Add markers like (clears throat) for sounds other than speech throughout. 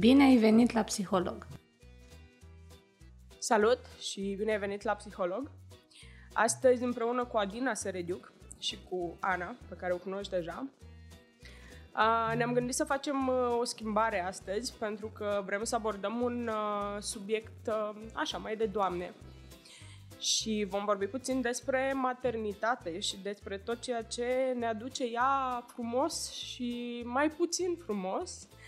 Bine ai venit la psiholog! Salut și bine ai venit la psiholog! Astăzi împreună cu Adina Serediuc și cu Ana, pe care o cunoști deja, ne-am gândit să facem o schimbare astăzi pentru că vrem să abordăm un subiect așa, mai de doamne. Și vom vorbi puțin despre maternitate și despre tot ceea ce ne aduce ea frumos și mai puțin frumos Uh,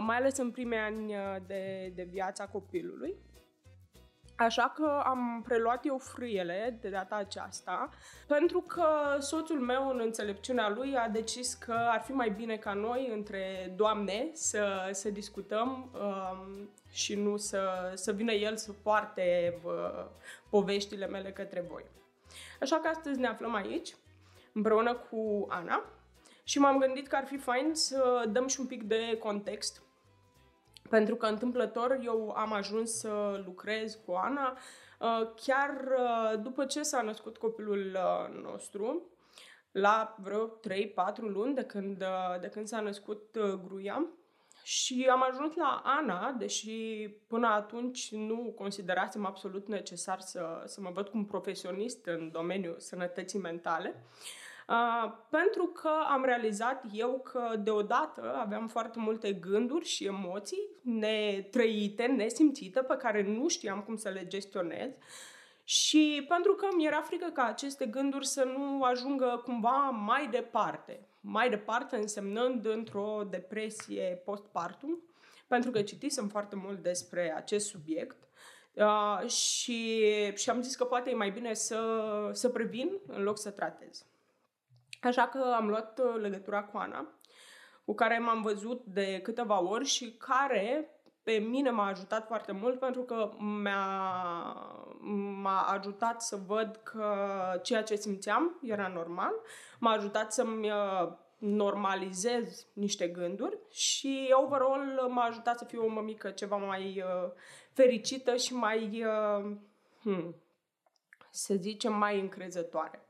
mai ales în primii ani uh, de, de viața copilului. Așa că am preluat eu frâiele de data aceasta, pentru că soțul meu, în înțelepciunea lui, a decis că ar fi mai bine ca noi, între doamne, să, să discutăm um, și nu să, să vină el să poarte uh, poveștile mele către voi. Așa că astăzi ne aflăm aici, împreună cu Ana, și m-am gândit că ar fi fain să dăm și un pic de context pentru că întâmplător eu am ajuns să lucrez cu Ana uh, chiar uh, după ce s-a născut copilul uh, nostru, la vreo 3-4 luni de când, de când s-a născut Gruia. Și am ajuns la Ana, deși până atunci nu considerasem absolut necesar să, să mă văd cum profesionist în domeniul sănătății mentale. Uh, Uh, pentru că am realizat eu că deodată aveam foarte multe gânduri și emoții netrăite, nesimțite, pe care nu știam cum să le gestionez. Și pentru că mi era frică ca aceste gânduri să nu ajungă cumva mai departe. Mai departe însemnând într-o depresie postpartum, pentru că citisem foarte mult despre acest subiect. Uh, și, și am zis că poate e mai bine să, să previn în loc să tratez. Așa că am luat uh, legătura cu Ana, cu care m-am văzut de câteva ori și care pe mine m-a ajutat foarte mult pentru că mi-a, m-a ajutat să văd că ceea ce simțeam era normal, m-a ajutat să-mi uh, normalizez niște gânduri și overall m-a ajutat să fiu o mămică ceva mai uh, fericită și mai, uh, hmm, să zicem, mai încrezătoare.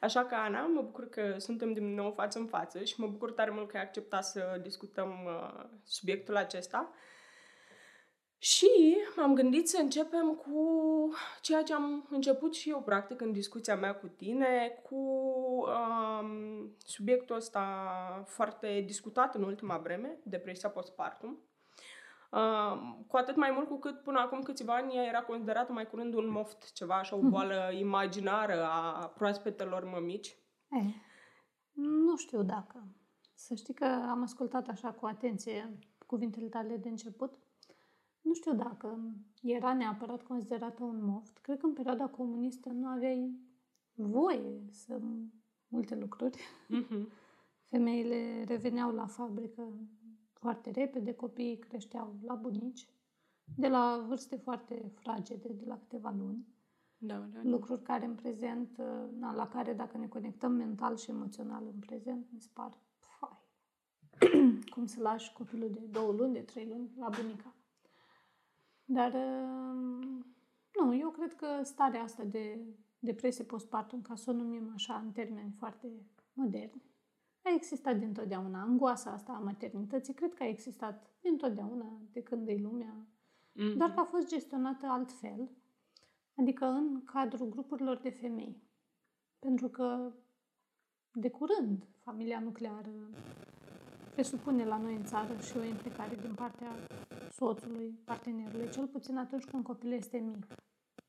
Așa că, Ana, mă bucur că suntem din nou față în față și mă bucur tare mult că ai acceptat să discutăm uh, subiectul acesta. Și m-am gândit să începem cu ceea ce am început și eu, practic, în discuția mea cu tine, cu um, subiectul ăsta foarte discutat în ultima vreme, depresia postpartum. Uh, cu atât mai mult cu cât până acum câțiva ani era considerată mai curând un moft, ceva așa, o mhm. boală imaginară a proaspetelor mămici. Ei, nu știu dacă. Să știi că am ascultat așa cu atenție cuvintele tale de început. Nu știu dacă era neapărat considerată un moft. Cred că în perioada comunistă nu aveai voie să multe lucruri. Mm-hmm. Femeile reveneau la fabrică foarte repede, copiii creșteau la bunici, de la vârste foarte fragede, de la câteva luni. Da, da, da. Lucruri care în prezent, na, la care dacă ne conectăm mental și emoțional în prezent, mi se par fai. (clears throat) Cum să lași copilul de două luni, de trei luni la bunica. Dar, um, nu, eu cred că starea asta de depresie postpartum, ca să o numim așa în termeni foarte moderni, a existat dintotdeauna. Angoasa asta a maternității cred că a existat dintotdeauna, de când e lumea, mm-hmm. doar că a fost gestionată altfel, adică în cadrul grupurilor de femei. Pentru că de curând familia nucleară presupune la noi în țară și o implicare din partea soțului, partenerului, cel puțin atunci când copilul este mic.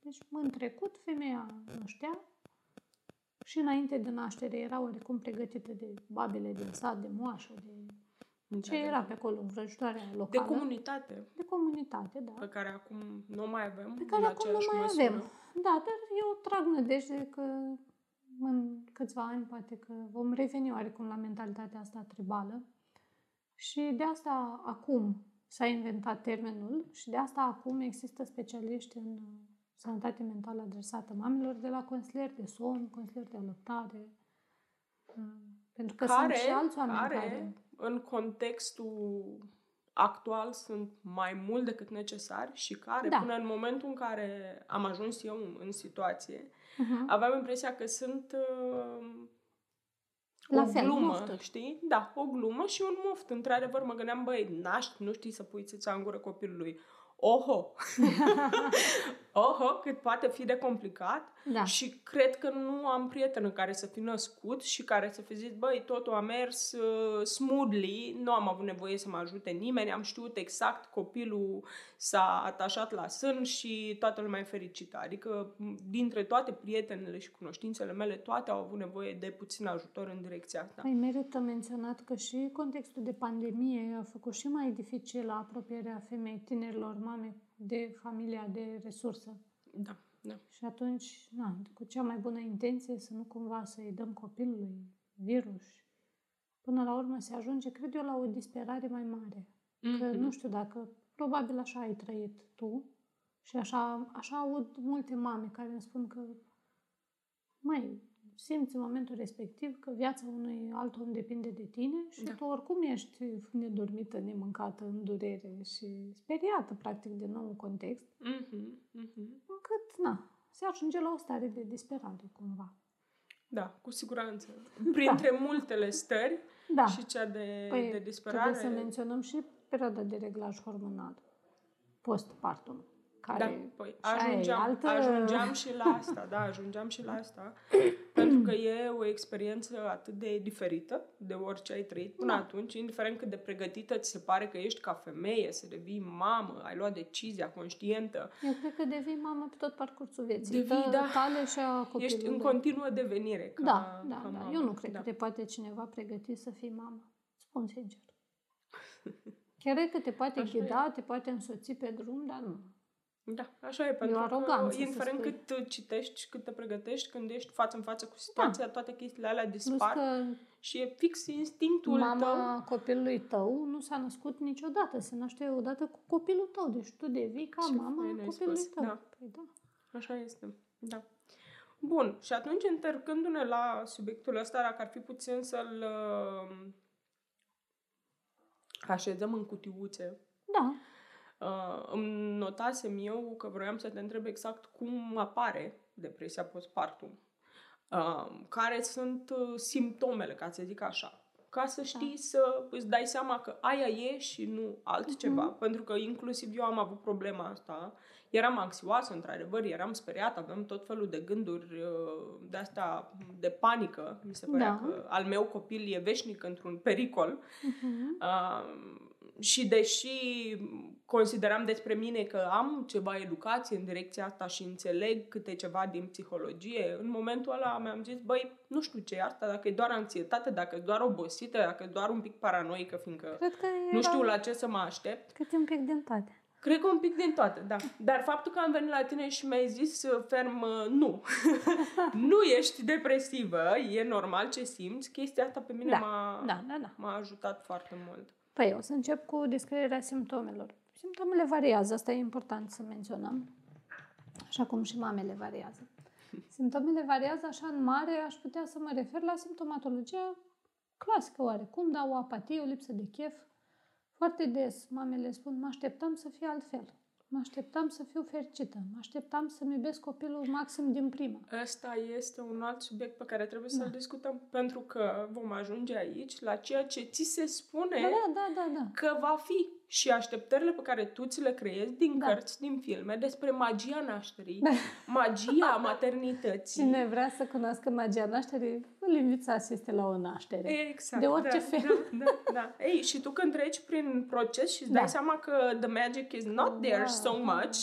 Deci, în trecut, femeia nu știa, și înainte de naștere era oarecum pregătită de babele din sat, de moașă, de ce da, era da. pe acolo, vrăjitoarea locală. De comunitate. De comunitate, da. Pe care acum nu mai avem. Pe care acum nu mai măsură. avem. Da, dar eu trag nădejde că în câțiva ani poate că vom reveni oarecum la mentalitatea asta tribală. Și de asta acum s-a inventat termenul și de asta acum există specialiști în sănătate mentală adresată mamelor de la consilier de somn, consilier de alăptare. Mm, pentru că care, sunt și alți oameni care, care, în contextul actual, sunt mai mult decât necesari și care, da. până în momentul în care am ajuns eu în situație, uh-huh. aveam impresia că sunt uh, La o fel, glumă, mofturi. știi? Da, o glumă și un moft. Într-adevăr, mă gândeam, băi, naști, nu știi să pui țâța în gură copilului. Oho! (laughs) Oho, cât poate fi de complicat. Da. Și cred că nu am prietenă care să fi născut și care să fi zis, băi, totul a mers uh, smoothly, nu am avut nevoie să mă ajute nimeni, am știut exact, copilul s-a atașat la sân și toată lumea e fericită. Adică, m, dintre toate prietenele și cunoștințele mele, toate au avut nevoie de puțin ajutor în direcția asta. Păi merită menționat că și contextul de pandemie a făcut și mai dificil apropierea femei, tinerilor mame de familia de resursă. Da, da. Și atunci, na, cu cea mai bună intenție să nu cumva să-i dăm copilului virus. Până la urmă se ajunge, cred eu, la o disperare mai mare. Că Mhm. nu știu dacă, probabil așa ai trăit tu și așa, așa aud multe mame care îmi spun că mai simți în momentul respectiv că viața unui alt om depinde de tine și Da. tu oricum ești nedormită, nemâncată, în durere și speriată, practic, de nou context, Mhm, mhm. încât, na, se ajunge la o stare de disperare, cumva. Da, cu siguranță. Printre multele stări Da, și cea de, păi, de disperare. trebuie să menționăm și perioada de reglaj hormonal, postpartum, care Da, păi și aia e ajungeam, altă- ajungeam și la asta, da, ajungeam și la asta, (clears throat) pentru că e o experiență atât de diferită de orice ai trăit până Da. atunci, indiferent cât de pregătită ți se pare că ești ca femeie, să devii mamă, ai luat decizia conștientă, Eu cred că devii mamă pe tot parcursul vieții. Devii, Tă- da. Tale și a copilului. ești în continuă devenire ca, Da, da, ca da. mamă. Eu nu cred da. că te poate cineva pregăti să fii mamă. Spun sincer. Chiar e că te poate Așa ghida, te poate însoți pe drum, dar nu. Da, așa e, pentru aroganță că să indiferent spui. cât citești și cât te pregătești, când ești față în față cu situația, toate chestiile alea Plus dispar că și e fix instinctul tău. mama copilului tău nu s-a născut niciodată. Se naște odată cu copilul tău. Deci tu devii ca Ce mama fain ai copilului spus, tău. da. Păi da. Așa este, da. Bun, și atunci întorcându-ne la subiectul ăsta, dacă ar fi puțin să-l uh, așezăm în cutiuțe, Da. Uh, îmi notasem eu că vroiam să te întreb exact cum apare depresia postpartum. Uh, care sunt uh, simptomele, ca să zic așa. Ca să știi să îți dai seama că aia e și nu altceva. Pentru că inclusiv eu am avut problema asta. Eram anxioasă, într-adevăr, eram speriată, aveam tot felul de gânduri uh, de asta de panică. Mi se părea Da. că al meu copil e veșnic într-un pericol. Mhm. Uh, și deși consideram despre mine că am ceva educație în direcția asta și înțeleg câte ceva din psihologie, în momentul ăla mi-am zis, băi, nu știu ce e asta, dacă e doar anxietate, dacă e doar obosită, dacă e doar un pic paranoică, fiindcă Cred că era... nu știu la ce să mă aștept. Cât un pic din toate. Cred că un pic din toate, da. Dar faptul că am venit la tine și mi-ai zis uh, ferm, uh, nu, (laughs) nu ești depresivă, e normal ce simți, chestia asta pe mine Da, m-a, Da, da, da. m-a ajutat foarte mult. Păi o să încep cu descrierea simptomelor. Simptomele variază, asta e important să menționăm, așa cum și mamele variază. Simptomele variază așa în mare, aș putea să mă refer la simptomatologia clasică oarecum, da, o apatie, o lipsă de chef. Foarte des mamele spun, mă așteptam să fie altfel. Mă așteptam să fiu fericită. Mă așteptam să-mi iubesc copilul maxim din prima. Ăsta este un alt subiect pe care trebuie să-l discutăm, pentru că vom ajunge aici la ceea ce ți se spune Da, da, da, da. că va fi și așteptările pe care tu ți le creezi din Da. cărți, din filme, despre magia nașterii, magia maternității. Cine vrea să cunoască magia nașterii, îl invit să asiste la o naștere. Exact. De orice da, fel. Da, da, da. Ei, și tu când treci prin proces și îți dai Da. seama că the magic is not there Da. so much,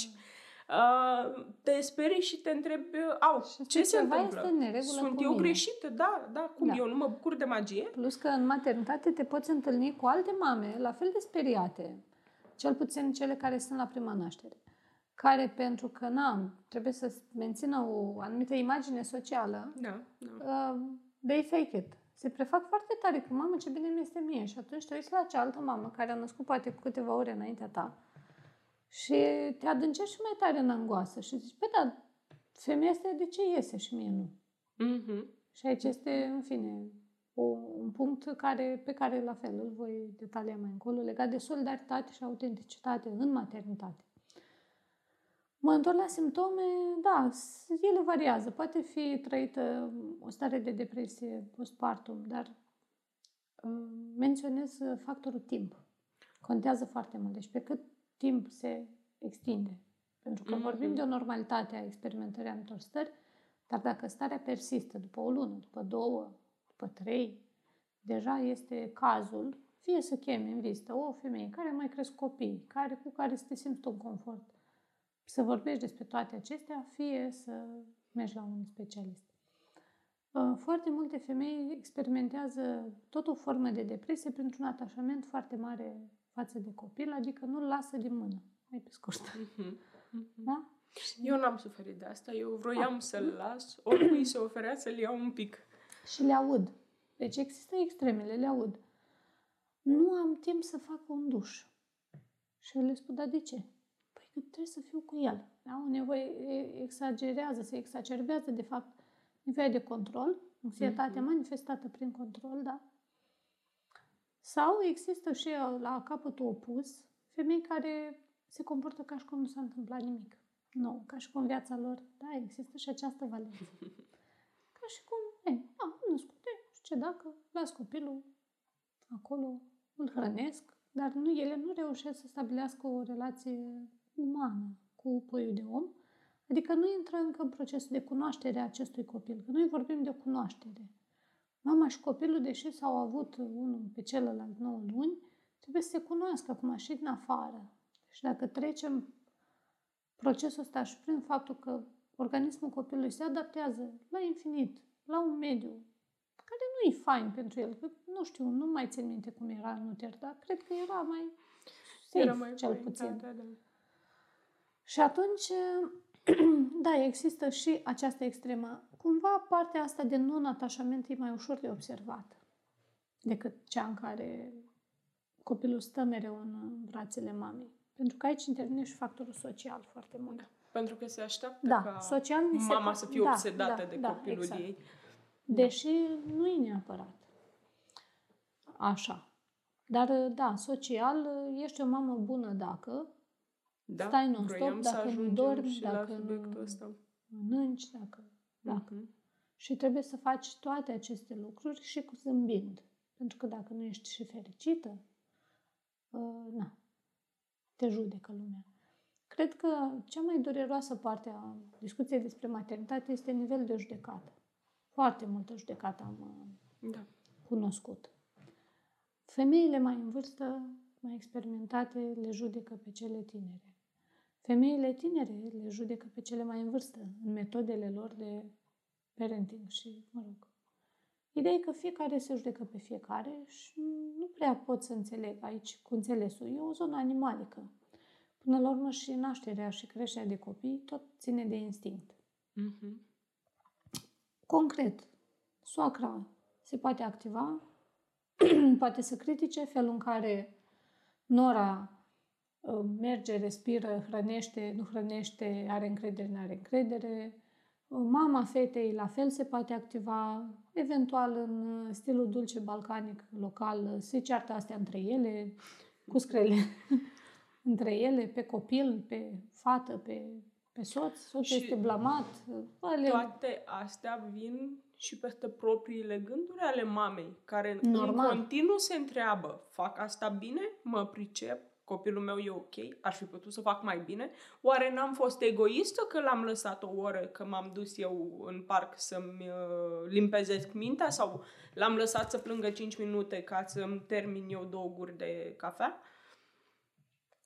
uh, te sperii și te întrebi, au, Și ce se ceva întâmplă? este în neregulă Sunt cu eu mine. greșită? Da, da, cum? Da. Eu nu mă bucur de magie? Plus că în maternitate te poți întâlni cu alte mame la fel de speriate, cel puțin cele care sunt la prima naștere, care pentru că na, trebuie să mențină o anumită imagine socială, Da, da. uh, they fake it. Se prefac foarte tare că, mamă, ce bine mi este mie. Și atunci te uiți la cealaltă mamă care a născut poate cu câteva ore înaintea ta și te adâncești și mai tare în angoasă și zici, păi da, femeia asta de ce iese și mie nu? Mhm. Și aici este, în fine, o, un punct care, pe care la fel îl voi detalia mai încolo, legat de solidaritate și autenticitate în maternitate. Mă întorc la simptome, da, s- ele variază. Poate fi trăită o stare de depresie postpartum, dar uh, menționez uh, factorul timp. Contează foarte mult. Deci pe cât timp se extinde. Pentru că Mhm. vorbim de o normalitate a experimentării anumitor stări, dar dacă starea persistă după o lună, după două, după trei, deja este cazul fie să chemi în vizită o femeie care mai cresc copii, care, cu care să te simți tu în confort, să vorbești despre toate acestea, fie să mergi la un specialist. Uh, Foarte multe femei experimentează tot o formă de depresie printr-un atașament foarte mare față de copil, adică nu-l lasă din mână, mai pe scurt. Mhm. Mhm. Da? Eu n-am suferit de asta, eu vroiam să-l las, oricui se oferea să-l iau un pic. Și le aud. Deci există extremele, le aud. Nu am timp să fac un duș. Și eu le spun, dar de ce? Păi că trebuie să fiu cu el. Au nevoie, e- exagerează, se exacerbează, de fapt, nevoia de control, anxietatea Mhm. manifestată prin control, da? Sau există și la capătul opus femei care se comportă ca și cum nu s-a întâmplat nimic. Nu, ca și cum viața lor, da, există și această valență. (laughs) Ca și cum, ei, a, am născut, e, nu știu ce, dacă las copilul acolo, îl hrănesc, dar nu, ele nu reușesc să stabilească o relație umană cu puiul de om, adică nu intră încă în procesul de cunoaștere a acestui copil, că noi vorbim de o cunoaștere. Mama și copilul, deși s-au avut unul pe celălalt 9 luni, trebuie să se cunoască acum și din afară. Și dacă trecem procesul ăsta și prin faptul că organismul copilului se adaptează la infinit, la un mediu care nu e fain pentru el, că nu știu, nu mai țin minte cum era în uter, dar cred că era mai safe, Era mai cel fain, puțin. Da, da, da. Și atunci, (clears throat) da, există și această extremă. Cumva partea asta de non-atașament e mai ușor de observat decât cea în care copilul stă mereu în brațele mamei. Pentru că aici intervine și factorul social foarte mult. Da. Pentru că se așteaptă Da, ca social mi se mama pa- să fie da, obsedată da, de da, copilul exact. ei. Deși nu e neapărat așa. Dar, da, social, ești o mamă bună dacă Da, Stai non-stop, vroiam să dacă nu ajungem dormi, și la dacă nu- subiectul ăsta. mănânci, dacă... dacă. Mhm. Și trebuie să faci toate aceste lucruri și cu zâmbind. Pentru că dacă nu ești și fericită, uh, na, te judecă lumea. Cred că cea mai dureroasă parte a discuției despre maternitate este nivelul de judecată. Foarte multă judecată am uh, Da. cunoscut. Femeile mai în vârstă, mai experimentate, le judecă pe cele tinere. Femeile tinere le judecă pe cele mai în vârstă, în metodele lor de parenting și, mă rog. Ideea e că fiecare se judecă pe fiecare și nu prea pot să înțeleg aici cu înțelesul. E o zonă animalică. Până la urmă și nașterea și creșterea de copii tot ține de instinct. Mhm. Concret, soacra se poate activa, (clears throat) poate să critique felul în care nora uh, merge, respiră, hrănește, nu hrănește, are încredere, nu are încredere. Uh, Mama fetei la fel se poate activa, eventual în uh, stilul dulce balcanic local, uh, se ceartă astea între ele, cu screle (laughs) între ele, pe copil, pe fată, pe, pe soț, soțul Și este blamat. uh, Ale, Toate astea vin și peste propriile gânduri ale mamei, care Normal. în continuu se întreabă, fac asta bine? Mă pricep? Copilul meu e ok? Aș fi putut să fac mai bine? Oare n-am fost egoistă că l-am lăsat o oră, că m-am dus eu în parc să-mi uh, limpezesc mintea? Sau l-am lăsat să plângă 5 minute ca să-mi termin eu două guri de cafea?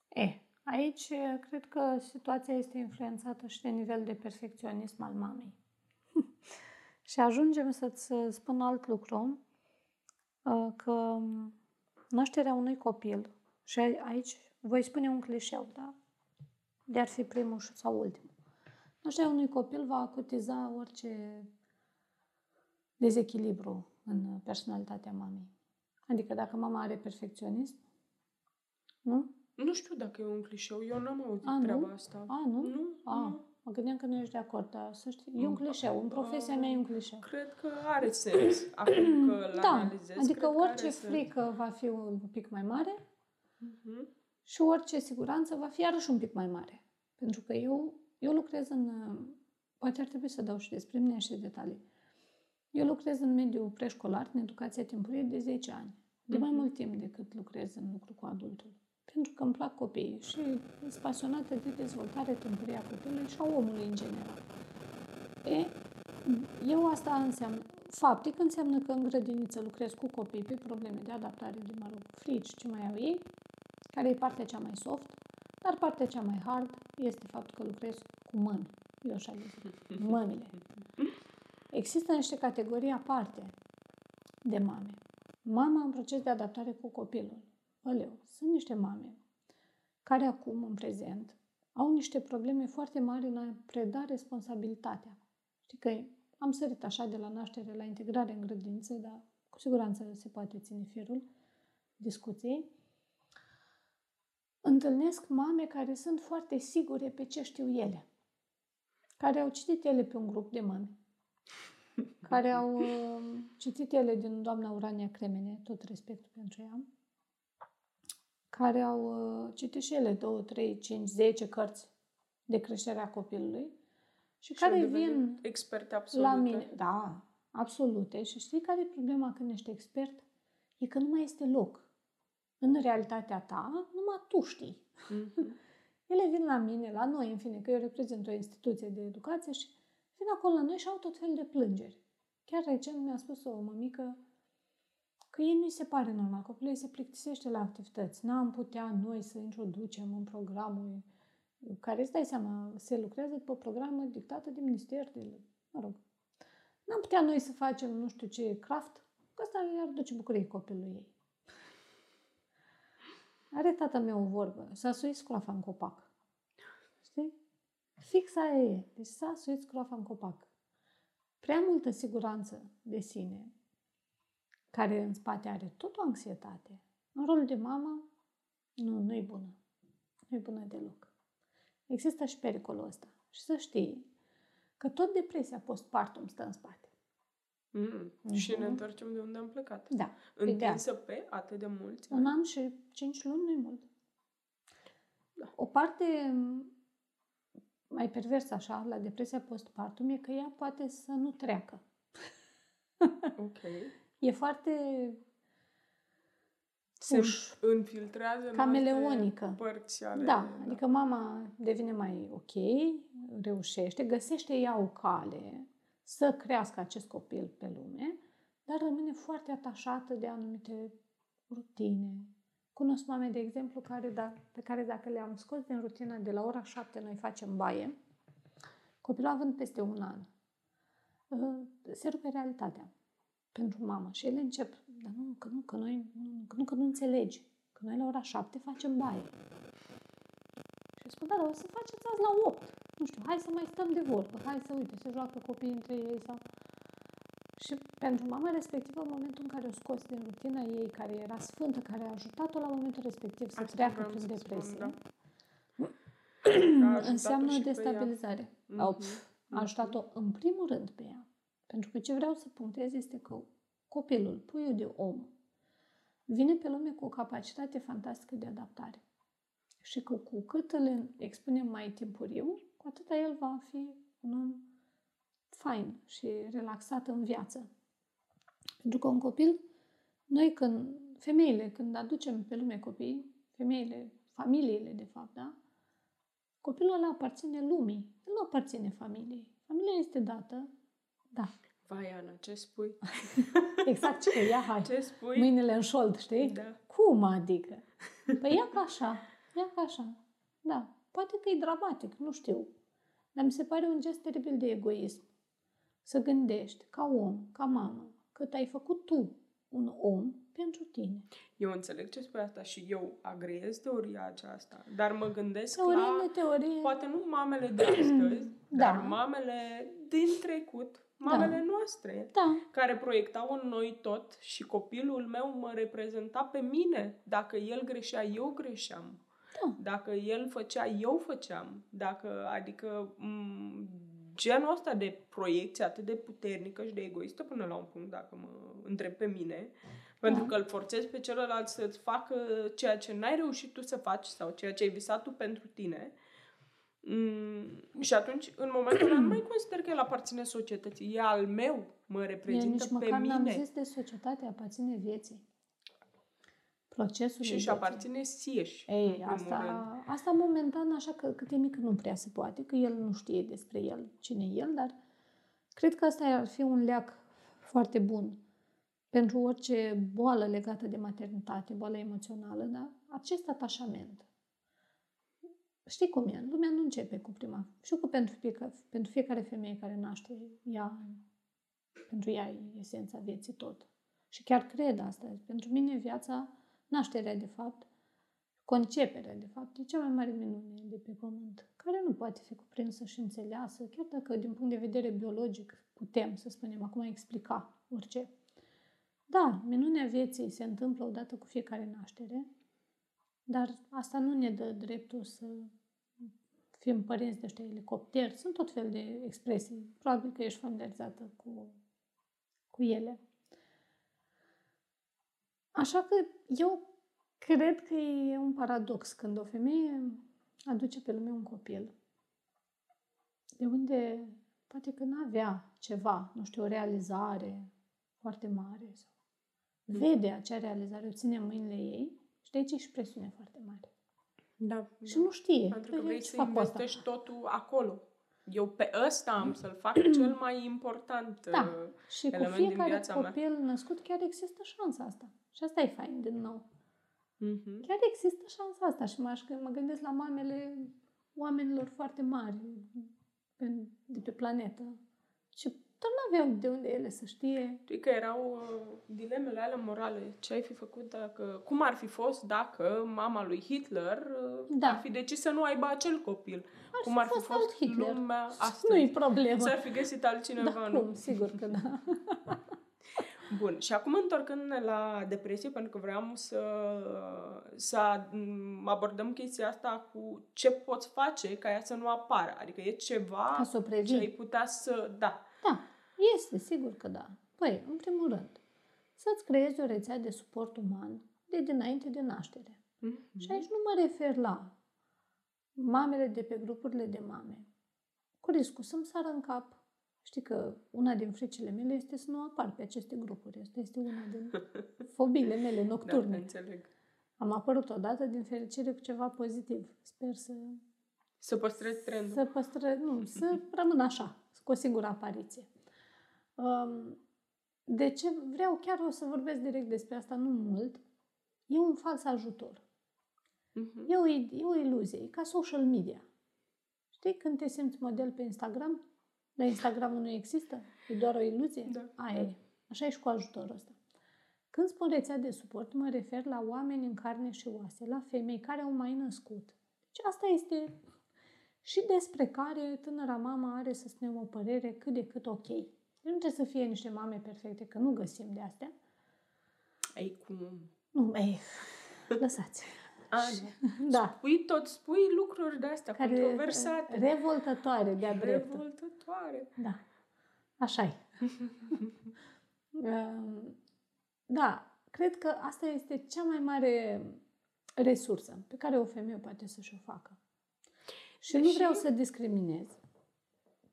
E, aici eh, cred că situația este influențată și de nivel de perfecționism al mamei. (laughs) și ajungem să-ți spun alt lucru, eh, că nașterea unui copil, și aici voi spune un clișeu, da? De ar fi primul sau ultimul. Nașterea unui copil va acutiza orice dezechilibru în personalitatea mamei. Adică dacă mama are perfecționism, nu? Nu știu dacă e un clișeu, eu n-am auzit A, nu? treaba asta. A, nu? Nu, A, nu. mă gândeam că nu ești de acord, dar să știi, e un clișeu. În profesia mea e un clișeu. Cred că are sens. (coughs) Acum că Da, l-analizez, adică cred că orice are sens. frică va fi un pic mai mare Mhm. și orice siguranță va fi iarăși un pic mai mare. Pentru că eu eu lucrez în... Poate ar trebui să dau și despre mine și detalii. Eu lucrez în mediul preșcolar, în educația timpurie, de 10 ani. De mai Mhm. mult timp decât lucrez în lucru cu adultul. Pentru că îmi plac copiii și sunt pasionată de dezvoltare timpurie a copilului și a omului în general. E, eu asta înseamnă, faptic înseamnă că în grădiniță lucrez cu copii pe probleme de adaptare, de, mă rog, frici, ce mai au ei, care e partea cea mai soft, dar partea cea mai hard este faptul că lucrez cu mâini. Eu așa le zic, mâinile. Există niște categorii aparte de mame. Mama în proces de adaptare cu copilul. Aleu, sunt niște mame care acum, în prezent, au niște probleme foarte mari în a preda responsabilitatea. Știi că am sărit așa de la naștere la integrare în grădiniță, dar cu siguranță se poate ține firul discuției. Întâlnesc mame care sunt foarte sigure pe ce știu ele, care au citit ele pe un grup de mame, (laughs) care au uh, citit ele din doamna Urania Cremene, tot respectul pentru ea, care au uh, citit și ele 2, 3, 5, 10 cărți de creșterea copilului și, Și au care devenit vin experte absolute. la mine. Da, absolute. Și știi care e problema când ești expert? E că nu mai este loc. În realitatea ta, numai tu știi. Mhm. (laughs) Ele vin la mine, la noi, în fine, că eu reprezint o instituție de educație și vin acolo la noi și au tot fel de plângeri. Chiar recent mi-a spus o mămică că ei nu-i se pare normal, copilul ei se plictisește la activități. N-am putea noi să introducem în programul care, îți dai seama, se lucrează după programă dictată de minister, de, mă rog. N-am putea noi să facem nu știu ce craft, că asta i-ar duce bucurie copilului ei. Are tatăl meu o vorbă, s-a suit scroafa în copac. Știi? Fix aia e. Deci s-a suit scroafa în copac. Prea multă siguranță de sine, care în spate are tot o anxietate, în rolul de mamă, nu, nu e bună. Nu e bună deloc. Există și pericolul ăsta. Și să știi că tot depresia postpartum stă în spate. Mm. Mhm. Și ne întorcem de unde am plecat. Da. Întinsă pe atât de mulți Un an și cinci luni nu e mult. Da. O parte mai perversă așa la depresia postpartum e că ea poate să nu treacă. (laughs) Ok. E foarte Se Uș. infiltrează în Cameleonică. alte părți ale... Da, adică mama devine mai ok, reușește, găsește ea o cale să crească acest copil pe lume, dar rămâne foarte atașată de anumite rutine. Cunosc mame, de exemplu, care, da, pe care dacă le-am scos din rutina de la ora 7 noi facem baie, copilul având peste un an, uh, se rupe realitatea pentru mamă și ele încep, dar nu, că nu, că noi, nu, că nu, că nu înțelegi, că noi la ora 7 facem baie. Și eu spun, da, dar o să faceți azi la 8. Nu știu, hai să mai stăm de vorbă, hai să uite, se joacă copiii între ei sau... Și pentru mama respectivă, în momentul în care o scos din rutina ei, care era sfântă, care a ajutat-o la momentul respectiv să Asta treacă vreau prin să spun, depresie, da. (clears throat) A ajutat-o înseamnă și pe ea. destabilizare. Mhm. Au, pf, a ajutat-o în primul rând pe ea. Pentru că ce vreau să punctez este că copilul, puiul de om, vine pe lume cu o capacitate fantastică de adaptare. Și că cu cât îl expunem mai timpuriu, cu atât el va fi un om fain și relaxat în viață. Pentru că un copil, noi când, femeile, când aducem pe lume copii, femeile, familiile de fapt, da? Copilul ăla aparține lumii, el nu aparține familiei. Familia este dată, da, Vai, Ana, ce spui? (laughs) exact ce că ia, hai, Ce spui? mâinile în șold, știi? Da. Cum adică? Păi ia ca așa, ia ca așa. Da, poate că e dramatic, nu știu. Dar mi se pare un gest teribil de egoism. Să gândești, ca om, ca mamă, că te-ai făcut tu un om pentru tine. Eu înțeleg ce spui asta și eu agreez teoria aceasta, dar mă gândesc Teorie, la... neteorie. Poate nu mamele de astăzi, (clears throat) Da. dar mamele din trecut, mamele noastre, Da, care proiectau în noi tot și copilul meu mă reprezenta pe mine. Dacă el greșea, eu greșeam. Da. Dacă el făcea, eu făceam. Dacă, adică, m- genul ăsta de proiecție atât de puternică și de egoistă până la un punct, dacă mă întreb pe mine, pentru Da. că îl forțezi pe celălalt să-ți facă ceea ce n-ai reușit tu să faci sau ceea ce ai visat tu pentru tine, Mm, și atunci, în momentul ăla, nu mai consider că el aparține societății. E al meu, mă Eu reprezintă nici pe măcar n-am mine. zis de societate, aparține vieții. Procesul Și de își vieții. aparține sieși. în Ei, primul rând. asta, asta momentan, așa că cât e mic nu prea se poate, că el nu știe despre el, cine e el, dar cred că asta ar fi un leac foarte bun pentru orice boală legată de maternitate, boală emoțională, da? acest atașament. Știi cum e? Lumea nu începe cu prima. Știu că pentru fiecare, pentru fiecare femeie care naște, ea, pentru ea e esența vieții tot. Și chiar cred asta. Pentru mine viața, nașterea de fapt, conceperea de fapt, e cea mai mare minune de pe pământ, care nu poate fi cuprinsă și înțeleasă, chiar dacă din punct de vedere biologic putem, să spunem, acum explica orice. Da, minunea vieții se întâmplă odată cu fiecare naștere, dar asta nu ne dă dreptul să fim părinți de ăștia elicopteri. Sunt tot fel de expresii. Probabil că ești familiarizată cu, cu ele. Așa că eu cred că e un paradox când o femeie aduce pe lume un copil de unde poate că nu avea ceva, nu știu, o realizare foarte mare sau vede acea realizare, o ține în mâinile ei și de aici e și presiune foarte mare. Da, Și nu știe. Pentru că Păi, vrei ce să fac cu asta? investești totul acolo. Eu pe ăsta am să-l fac (clears throat) cel mai important Da. uh, Și cu element din fiecare viața mea. copil născut chiar există șansa asta. Și asta e fain, din nou. Mhm. Chiar există șansa asta și mă, mă gândesc la mamele oamenilor foarte mari pe- de pe planetă. Și tot nu aveau de unde ele să știe. Știi că erau uh, dilemele alea morale. Ce ai fi făcut dacă... Cum ar fi fost dacă mama lui Hitler uh, Da. ar fi decis să nu aibă acel copil? Ar cum fi ar fi fost fost alt Hitler. lumea Nu-i astăzi? problemă. S-ar fi găsit altcineva, Da, nu? cum? Sigur că da. (laughs) Bun, și acum întorcându-ne la depresie, pentru că vreau să, să m, abordăm chestia asta cu ce poți face ca ea să nu apară. Adică e ceva Ca să o ce previi. ai putea să... Da. Da, este, sigur că da. Păi, în primul rând, să-ți creezi o rețea de suport uman de dinainte de naștere. Mhm. Și aici nu mă refer la mamele de pe grupurile de mame, cu riscul să-mi sară în cap. Știi că una din fricile mele este să nu apar pe aceste grupuri. Asta este una din fobiile mele (laughs) Da, nocturne. înțeleg. Am apărut odată, din fericire, cu ceva pozitiv. Sper să, Să păstrezi trendul. să păstră, nu, să rămân așa, cu o singură apariție. Um, de ce vreau chiar o să vorbesc direct despre asta, nu mult, e un fals ajutor. Mhm. E o, e o iluzie, e ca social media. Știi, când te simți model pe Instagram, dar Instagramul nu există, e doar o iluzie? Da. Aia e. Așa e și cu ajutorul ăsta. Când spun rețea de suport, mă refer la oameni în carne și oase, la femei care au mai născut. Deci asta este și despre care tânăra mama are, să spunem, o părere cât de cât ok. Deci nu trebuie să fie niște mame perfecte, că nu găsim de astea. Ai cum... Nu, ei, (laughs) lăsați. Ani. (laughs) Da. Spui tot, spui lucruri de astea Care controversate. revoltătoare de-a dreptul. Revoltătoare. Da, așa e. Um, (laughs) da, cred că asta este cea mai mare resursă pe care o femeie poate să-și o facă. Și nu Deși- vreau să discriminez,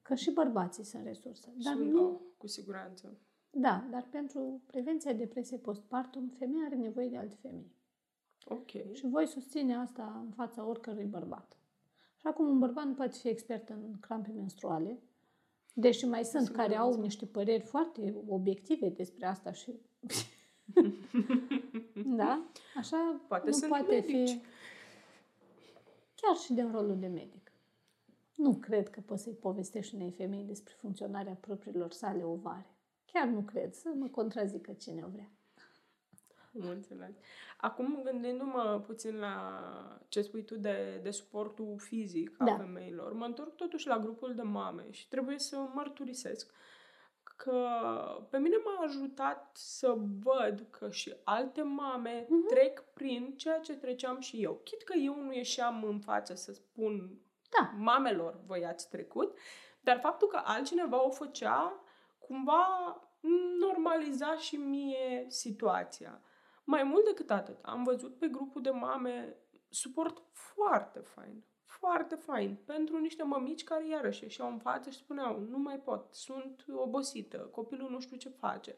că și bărbații sunt resursă. Dar Sunt, nu, oh, cu siguranță. da, dar pentru prevenția depresiei postpartum, femeia are nevoie de alte femei. Ok. Și voi susține asta în fața oricărui bărbat. Și acum un bărbat nu poate fi expert în crampe menstruale, deși mai sunt care au niște păreri foarte obiective despre asta și... (laughs) da? Așa Poate nu sunt poate medici. fi... Chiar și din rolul de medic. Nu cred că poți să-i povestești unei femei despre funcționarea propriilor sale ovare. Chiar nu cred. Să mă contrazică cine o vrea. (laughs) Am înțeles. Acum, gândindu-mă puțin la ce spui tu de, de suportul fizic al Da. femeilor, mă întorc totuși la grupul de mame și trebuie să mărturisesc că pe mine m-a ajutat să văd că și alte mame Mhm. trec prin ceea ce treceam și eu. Chit că eu nu ieșeam în față să spun Da. mamelor, voi ați trecut, dar faptul că altcineva o făcea, cumva normaliza și mie situația. Mai mult decât atât, am văzut pe grupul de mame suport foarte fain. foarte fain pentru niște mămici care iarăși ieșeau în față și spuneau nu mai pot, sunt obosită, copilul nu știu ce face.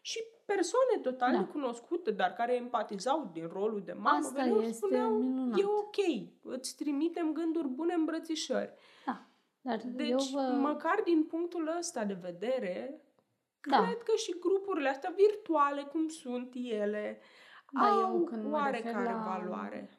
Și persoane total Da. necunoscute, dar care empatizau din rolul de mamă, Asta veneau și este spuneau, minunat. e ok, îți trimitem gânduri bune îmbrățișări. Da. Dar Deci, eu vă... măcar din punctul ăsta de vedere, Da. cred că și grupurile astea virtuale, cum sunt ele, Da, eu au când mă refer oarecare la- valoare.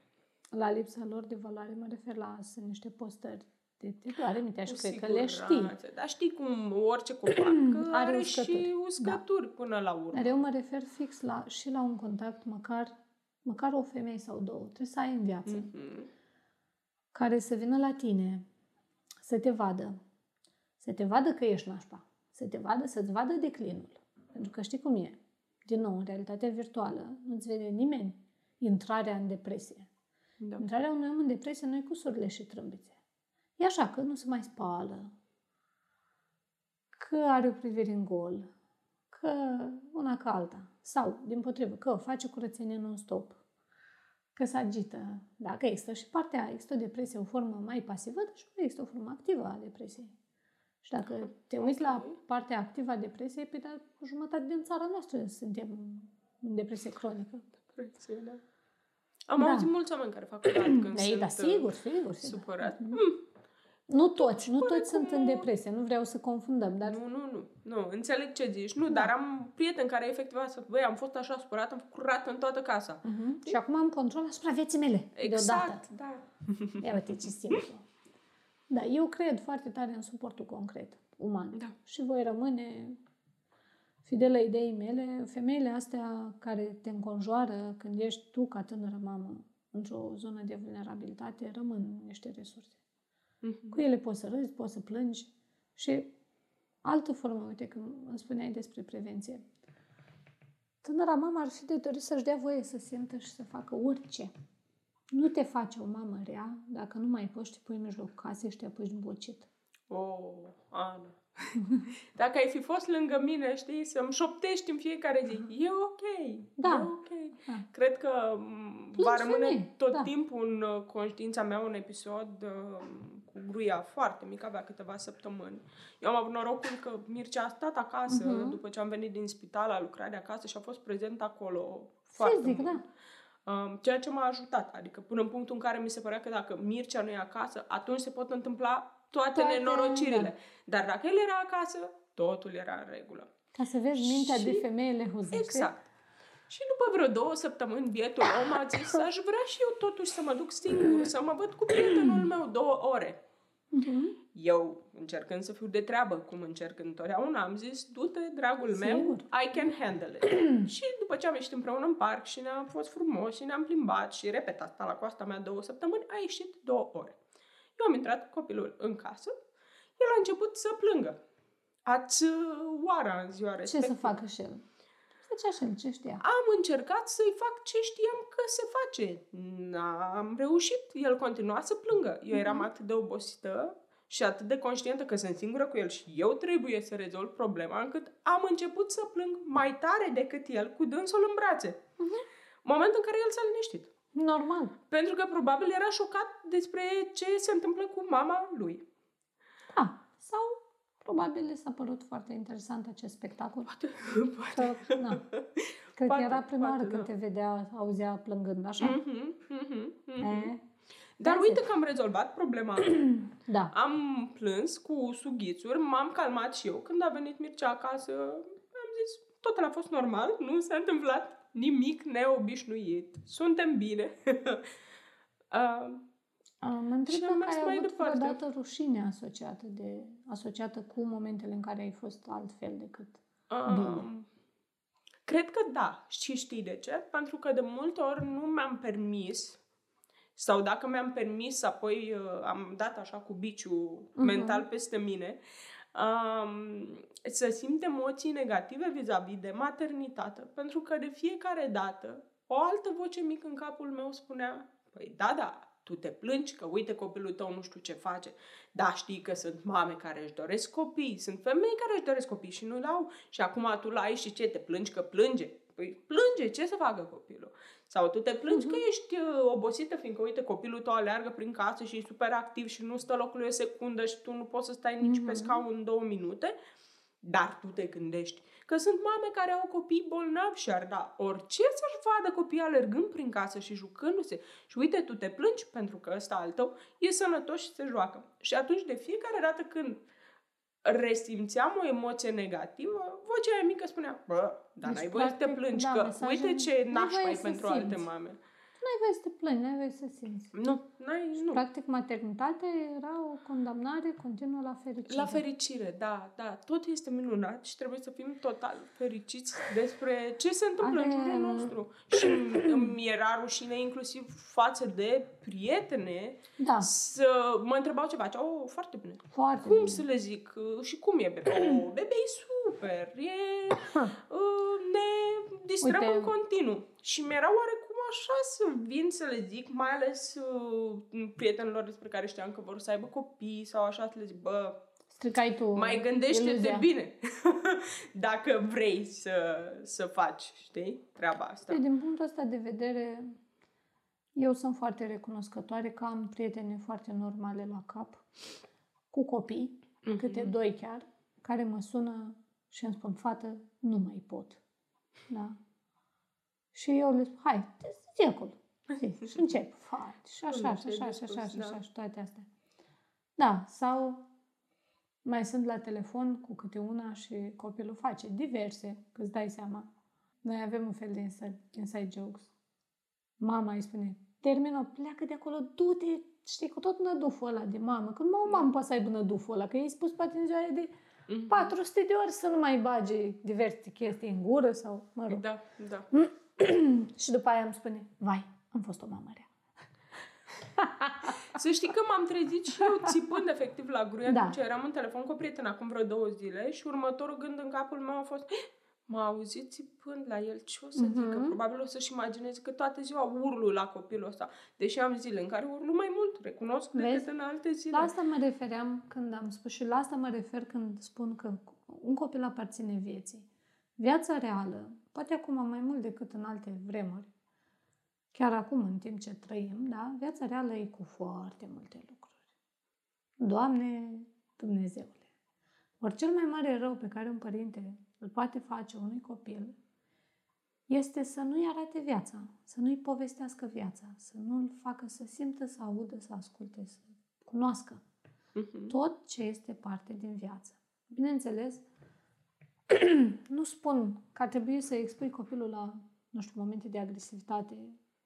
La lipsa lor de valoare mă refer la sunt niște postări de te doare mintea și Cu cred că le siguranță. știi. Dar știi cum orice copac (clears throat) Are are, uscături. și uscături până la urmă. Dar eu mă refer fix la, și la un contact, măcar, măcar o femeie sau două. Trebuie să ai în viață. Mhm. Care să vină la tine, să te vadă. Să te vadă că ești nașpa. Să te vadă, să-ți vadă declinul. Pentru că știi cum e. Din nou, în realitatea virtuală, nu-ți vede nimeni intrarea în depresie. Da. Intrarea unui om în depresie nu e cu surle și trâmbițe. E așa că nu se mai spală, că are o privire în gol, că una ca alta. Sau, din potrivă, că face curățenie non-stop, că se agită. Dacă există și partea, există o depresie, o formă mai pasivă, dar și există o formă activă a depresiei. Și dacă te uiți la Ok. partea activă a depresiei, pe dar o jumătate din țara noastră suntem în depresie cronică. Depresie, da. Am Da. auzit mulți oameni care fac (coughs) curat când Ei, sunt da, uh, sigur, sigur, sigur. supărat. Mm, Nu toți, nu Oarecum toți sunt în o- depresie, nu vreau să confundăm, dar Nu, nu, nu. Nu, înțeleg ce zici. Nu, Da. dar am prieteni care efectiv au spus, băi, am fost așa supărat, am făcut curat în toată casa. uh-huh. și acum am control asupra vieții mele, deodată. Exact, da. Ia uite ce simplu. Da, eu cred foarte tare în suportul concret, uman. Da. Și voi rămâne fidelă ideii mele, femeile astea care te înconjoară când ești tu ca tânără mamă într-o zonă de vulnerabilitate, rămân niște resurse. Mhm. Cu ele poți să râzi, poți să plângi și altă formă, uite, când îmi spuneai despre prevenție. Tânăra mamă ar fi de dorit să-și dea voie să simtă și să facă orice. Nu te face o mamă rea dacă nu mai poți și te pui în mijlocul casei și te apuci din bocit. Oh, Ana. (laughs) Dacă ai fi fost lângă mine, știi, să-mi șoptești în fiecare zi, e ok, Da. e ok. Da. Cred că m, Plâng va rămâne femei, tot da. timpul în uh, conștiința mea un episod uh, cu gruia foarte mică, avea câteva săptămâni. Eu am avut norocul că Mircea a stat acasă Mhm. după ce am venit din spital, a lucrat de acasă și a fost prezent acolo foarte Fizic, mult. da. Um, ceea ce m-a ajutat, adică până în punctul în care mi se părea că dacă Mircea nu e acasă, atunci se pot întâmpla toate, Toate, nenorocirile. da. Dar dacă el era acasă, totul era în regulă. Ca să vezi mintea Și- de femeie lehuzește. Exact. Și după vreo două săptămâni, bietul om a zis, (laughs) aș vrea și eu totuși să mă duc singur, să mă văd cu prietenul (clears throat) meu două ore. Mhm. Eu, încercând să fiu de treabă, cum încerc întotdeauna, am zis, du-te, dragul meu, Sigur. I can handle it. (clears throat) și după ce am ieșit împreună în parc și ne-am fost frumos și ne-am plimbat și repet asta la coasta mea două săptămâni, a ieșit două ore. Eu am intrat cu copilul în casă, el a început să plângă. Ați uh, oara în ziua Ce respectivă. să facă și el? Făcea și el ce știa. Am încercat să-i fac ce știam că se face. N-am reușit. El continua să plângă. Eu eram atât de obosită și atât de conștientă că sunt singură cu el și eu trebuie să rezolv problema, încât am început să plâng mai tare decât el, cu dânsul în brațe. Moment în care el s-a liniștit. Normal. Pentru că probabil era șocat despre ce se întâmplă cu mama lui. Da. Sau probabil le s-a părut foarte interesant acest spectacol. Poate, (laughs) poate. Că, na, cred Poate, că era prima poate, oară când da. te vedea, auzea plângând, așa? Mhm, mhm, mhm. E, Dar Ia uite zi. că am rezolvat problema (clears throat) da. Am plâns cu sughițuri, m-am calmat și eu. Când a venit Mircea acasă, am zis, totul a fost normal, nu s-a întâmplat nimic neobișnuit. Suntem bine. (laughs) uh, A, Mă întreb Și am dacă mers ai mai avut departe. vreodată rușine asociată, de, asociată cu momentele în care ai fost altfel decât Bine. um, cred că da. Și știi de ce? Pentru că de multe ori nu mi-am permis sau dacă mi-am permis, apoi uh, am dat așa cu biciul Mhm. mental peste mine, um, să simt emoții negative vis-a-vis de maternitate. Pentru că de fiecare dată o altă voce mică în capul meu spunea, păi da, da, tu te plângi că uite copilul tău nu știu ce face. Da, știi că sunt mame care își doresc copii, sunt femei care își doresc copii și nu l-au. Și acum tu l-ai și ce, te plângi că plânge. Păi plânge, ce să facă copilul? Sau tu te plângi uh-huh. că ești uh, obosită, fiindcă, uite, copilul tău aleargă prin casă și e super activ și nu stă locului o secundă și tu nu poți să stai nici uh-huh. pe scaun în două minute, dar tu te gândești că sunt mame care au copii bolnavi și ar da orice să-și vadă copiii alergând prin casă și jucându-se. Și uite, tu te plângi pentru că ăsta al tău e sănătos și se joacă. Și atunci, de fiecare dată când resimțeam o emoție negativă, vocea aia mică spunea, bă, dar deci, n-ai voie să te plângi, da, că uite ce nașpa e pentru simți. alte mame n-ai voie să te plângi, n-ai voie să simți. Nu, n-ai, nu. Practic, maternitatea era o condamnare continuă la fericire. La fericire, da, da. Tot este minunat și trebuie să fim total fericiți despre ce se întâmplă Are... în jurul nostru. Și îmi era rușine inclusiv față de prietene da. să mă întrebau ce face. Oh, foarte bine. Foarte cum bine. să le zic? Și cum e bebe? Oh, bebe e super. E, uh, ne distrăm Uite, în continuu. Și mi-era oarecum așa să vin să le zic, mai ales uh, prietenilor despre care știam că vor să aibă copii sau așa, să le zic, bă, Stricai tu mai gândește-te bine (laughs) dacă vrei să, să faci, știi, treaba asta. Păi, din punctul ăsta de vedere, eu sunt foarte recunoscătoare că am prietene foarte normale la cap, cu copii, mm-hmm. câte doi chiar, care mă sună și îmi spun, fată, nu mai pot. Da? Și eu le spun, hai, zi acolo. Zi. Și încep. Faci. Și așa, și așa, și așa, și așa, și toate astea. Da, sau mai sunt la telefon cu câte una și copilul face diverse, că îți dai seama. Noi avem un fel de inside, inside jokes. Mama îi spune, termină, pleacă de acolo, du-te, știi, cu tot năduful ăla de mamă. Că nu mamă poate să aibă năduful ăla, că i-ai spus poate în ziua de mm-hmm. 400 de ori să nu mai bage diverse chestii în gură sau, mă rog. Da, da. (clears throat) și după aia îmi spune, vai, am fost o mamă rea. (laughs) Să știi că m-am trezit și eu țipând efectiv la gruia da. ce eram în telefon cu o prietenă acum vreo două zile și următorul gând în capul meu a fost m-a auzit țipând la el, ce o să uh-huh. zică? Probabil o să-și imagineze că toată ziua urlu la copilul ăsta. Deși am zile în care urlu mai mult, recunosc, Vezi? decât în alte zile. La asta mă refeream când am spus și la asta mă refer când spun că un copil aparține vieții. Viața reală, poate acum mai mult decât în alte vremuri, chiar acum în timp ce trăim, da, viața reală e cu foarte multe lucruri. Doamne Dumnezeule! Ori cel mai mare rău pe care un părinte îl poate face unui copil este să nu-i arate viața, să nu-i povestească viața, să nu-l facă să simtă, să audă, să asculte, să cunoască uh-huh. tot ce este parte din viață. Bineînțeles, (clears throat) nu spun că ar trebui să expui copilul la, nu știu, momente de agresivitate.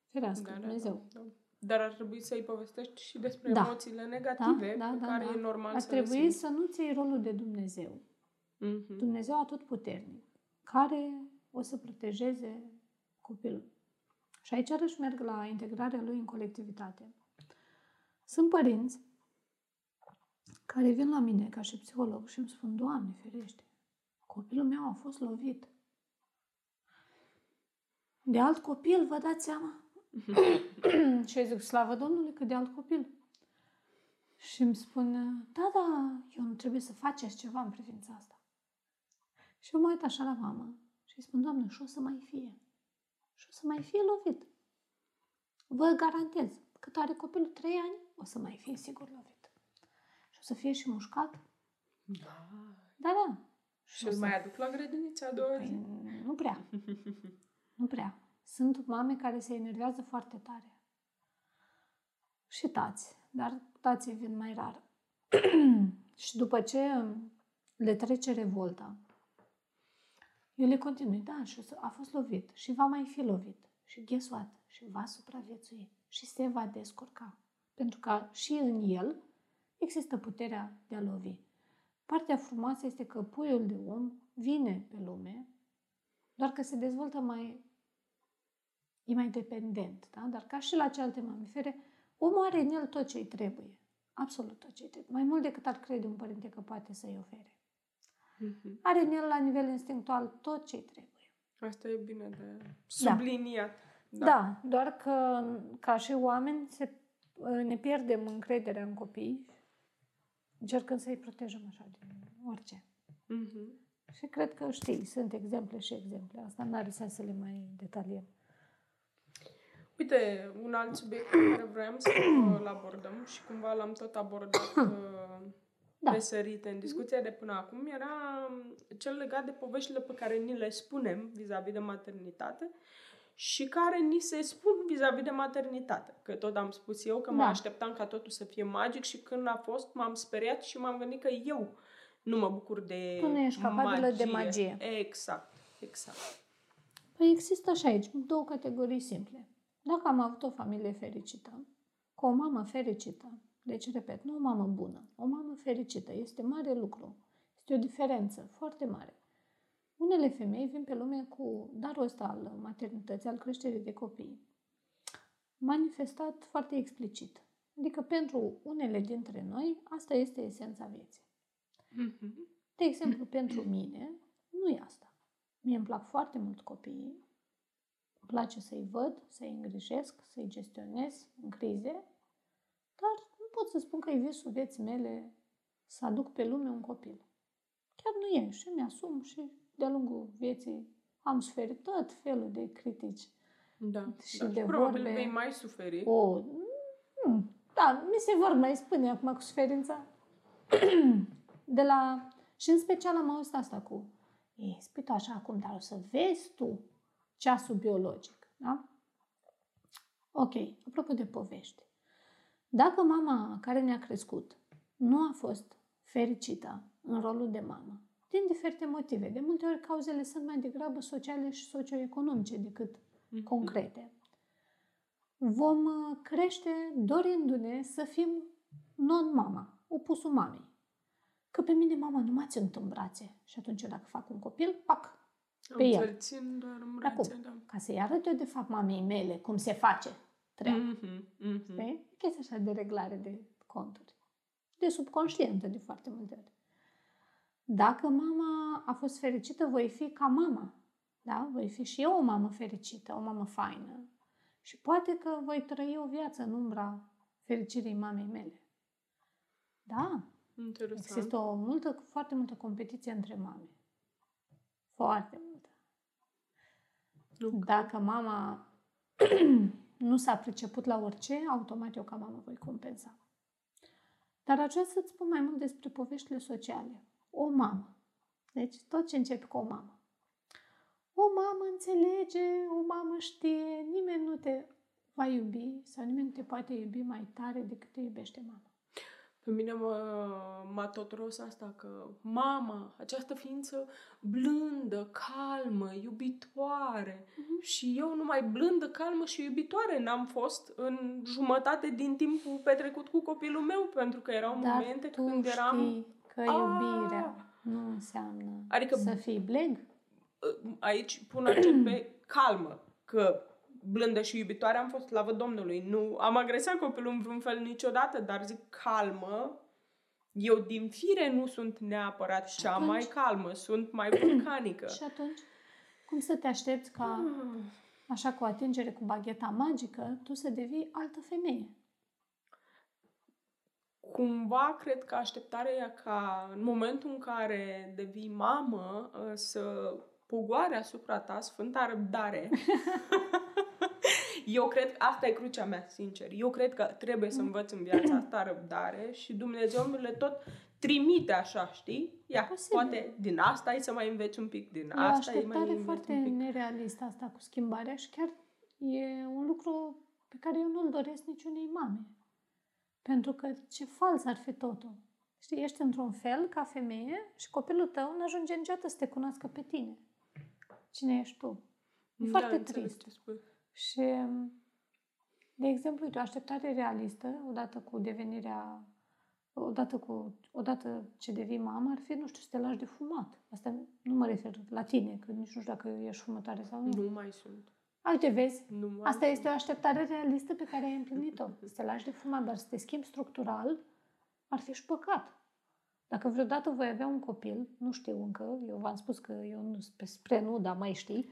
Ferească, da, da Dumnezeu. Da, da. Dar ar trebui să-i povestești și despre da. emoțiile negative da, da, pe da, care da. e normal ar să trebui le să nu-ți iei rolul de Dumnezeu. Mm-hmm. Dumnezeu puternic, care o să protejeze copilul. Și aici arăși merg la integrarea lui în colectivitate. Sunt părinți care vin la mine ca și psiholog și îmi spun, Doamne, ferește, Copilul meu a fost lovit. De alt copil, vă dați seama? (coughs) și zic, slavă Domnului că de alt copil. Și îmi spune, da, da, eu nu trebuie să faceți ceva în privința asta. Și eu mă uit așa la mamă și îi spun, Doamne, și o să mai fie. Și o să mai fie lovit. Vă garantez, cât are copilul trei ani, o să mai fie sigur lovit. Și o să fie și mușcat. Da. Da, da. Și îl mai aduc la grădinița a doua păi, zi? Nu prea. nu prea. Sunt mame care se enervează foarte tare. Și tați. Dar tații vin mai rar. (clears throat) și după ce le trece revolta, eu le continui. Da, și a fost lovit și va mai fi lovit. Și guess what? Și va supraviețui. Și se va descurca. Pentru că și în el există puterea de a lovi. Partea frumoasă este că puiul de om vine pe lume, doar că se dezvoltă mai... e mai dependent, da? Dar ca și la celelalte mamifere, omul are în el tot ce îi trebuie. Absolut tot ce îi trebuie. Mai mult decât ar crede un părinte că poate să-i ofere. Mm-hmm. Are în el, la nivel instinctual, tot ce îi trebuie. Asta e bine de subliniat. Da. da. da, doar că ca și oameni se, ne pierdem încrederea în copii încercând să-i protejăm așa din orice. Mm-hmm. Și cred că știi, sunt exemple și exemple. Asta nu are sens să le mai detaliem. Uite, un alt subiect pe care vreau să îl abordăm și cumva l-am tot abordat (coughs) uh, Da. pe sărite în discuția de până acum era cel legat de poveștile pe care ni le spunem vis-a-vis de maternitate și care ni se spun vis-a-vis de maternitate. Că tot am spus eu că mă Da. așteptam ca totul să fie magic și când a fost m-am speriat și m-am gândit că eu nu mă bucur de Tu nu ești capabilă de magie. Exact, exact. Păi există și aici două categorii simple. Dacă am avut o familie fericită, cu o mamă fericită, deci, repet, nu o mamă bună, o mamă fericită, este mare lucru. Este o diferență foarte mare. Unele femei vin pe lume cu darul ăsta al maternității, al creșterii de copii, manifestat foarte explicit. Adică pentru unele dintre noi, asta este esența vieții. Mhm. De exemplu, pentru mine, nu e asta. Mie îmi plac foarte mult copiii, îmi place să-i văd, să-i îngrijesc, să-i gestionez în crize, dar nu pot să spun că e visul vieții mele să aduc pe lume un copil. Chiar nu e și mi-asum și de-a lungul vieții am suferit tot felul de critici. Da. Și da. de probabil vorbe- vei mai suferi. O, mm, da, mi se vor mai spune acum cu suferința. (clears throat) De la, și în special am auzit asta cu, e, spui tu așa acum, dar o să vezi tu ceasul biologic, da? Ok, apropo de povești. Dacă mama care ne-a crescut nu a fost fericită în rolul de mamă, din diferite motive, de multe ori cauzele sunt mai degrabă sociale și socioeconomice decât Mhm. concrete, vom uh, crește dorindu-ne să fim non-mama, opusul mamei. Că pe mine mama nu m-a ținut în brațe și atunci eu dacă fac un copil, pac, pe Am el. să-l țin doar în Dar cum? brațe, da. Ca să-i arăt eu de fapt mamei mele cum se face treaba. Mhm, mhm. Știi? E chestia așa de reglare de conturi. De subconștientă de foarte multe ori. Dacă mama a fost fericită, voi fi ca mama. Da? Voi fi și eu o mamă fericită, o mamă faină. Și poate că voi trăi o viață în umbra fericirii mamei mele. Da, Interesant. există o multă, foarte multă competiție între mame. Foarte multă. Nu. Dacă mama (clears throat) nu s-a priceput la orice, automat eu ca mamă voi compensa. Dar aș vrea să-ți spun mai mult despre poveștile sociale. O mamă. Deci tot ce începe cu o mamă. O mamă înțelege, o mamă știe, nimeni nu te va iubi sau nimeni nu te poate iubi mai tare decât te iubește mama. Pe mine mă, m-a tot ros asta că mama, această ființă blândă, calmă, iubitoare. Mhm. Și eu numai blândă, calmă și iubitoare n-am fost în jumătate din timpul petrecut cu copilul meu, pentru că erau Dar momente tu când eram... știi că iubirea nu înseamnă Adică- să fii bleg. aici pun accent pe calmă, că blândă și iubitoare am fost slavă Domnului. Nu am agresat copilul în vreun fel niciodată, dar zic calmă. Eu din fire nu sunt neapărat Și cea atunci? mai calmă, sunt mai vulcanică. Și atunci, cum să te aștepți ca, așa cu atingere cu bagheta magică, tu să devii altă femeie? Cumva cred că așteptarea e ca în momentul în care devii mamă ă, să pogoare asupra ta sfânta răbdare. (laughs) Eu cred că asta e crucea mea, sincer. Eu cred că trebuie să învăț în viața asta răbdare și Dumnezeu mi le tot trimite așa, știi? Ia, Posibil. poate din asta e să mai înveți un pic, din E o asta e mai așteptare înveți foarte un pic. nerealistă asta cu schimbarea și chiar e un lucru pe care eu nu-l doresc niciunei mame. Pentru că ce fals ar fi totul. Știi, ești într-un fel ca femeie și copilul tău nu ajunge niciodată să te cunoască pe tine. Cine ești tu? E Da, foarte înțeleg trist. ce spui. Și, de exemplu, uite, o așteptare realistă, odată cu devenirea, odată, cu, odată ce devii mamă, ar fi, nu știu, să te lași de fumat. Asta nu mă refer la tine, că nici nu știu dacă ești fumătoare sau nu. Nu mai sunt. A, Uite, vezi, Nu mai asta sunt. este o așteptare realistă pe care ai împlinit-o. Să te lași de fumat, dar să te schimbi structural ar fi și păcat. Dacă vreodată voi avea un copil, nu știu încă, eu v-am spus că eu nu spre, spre nu, dar mai știi,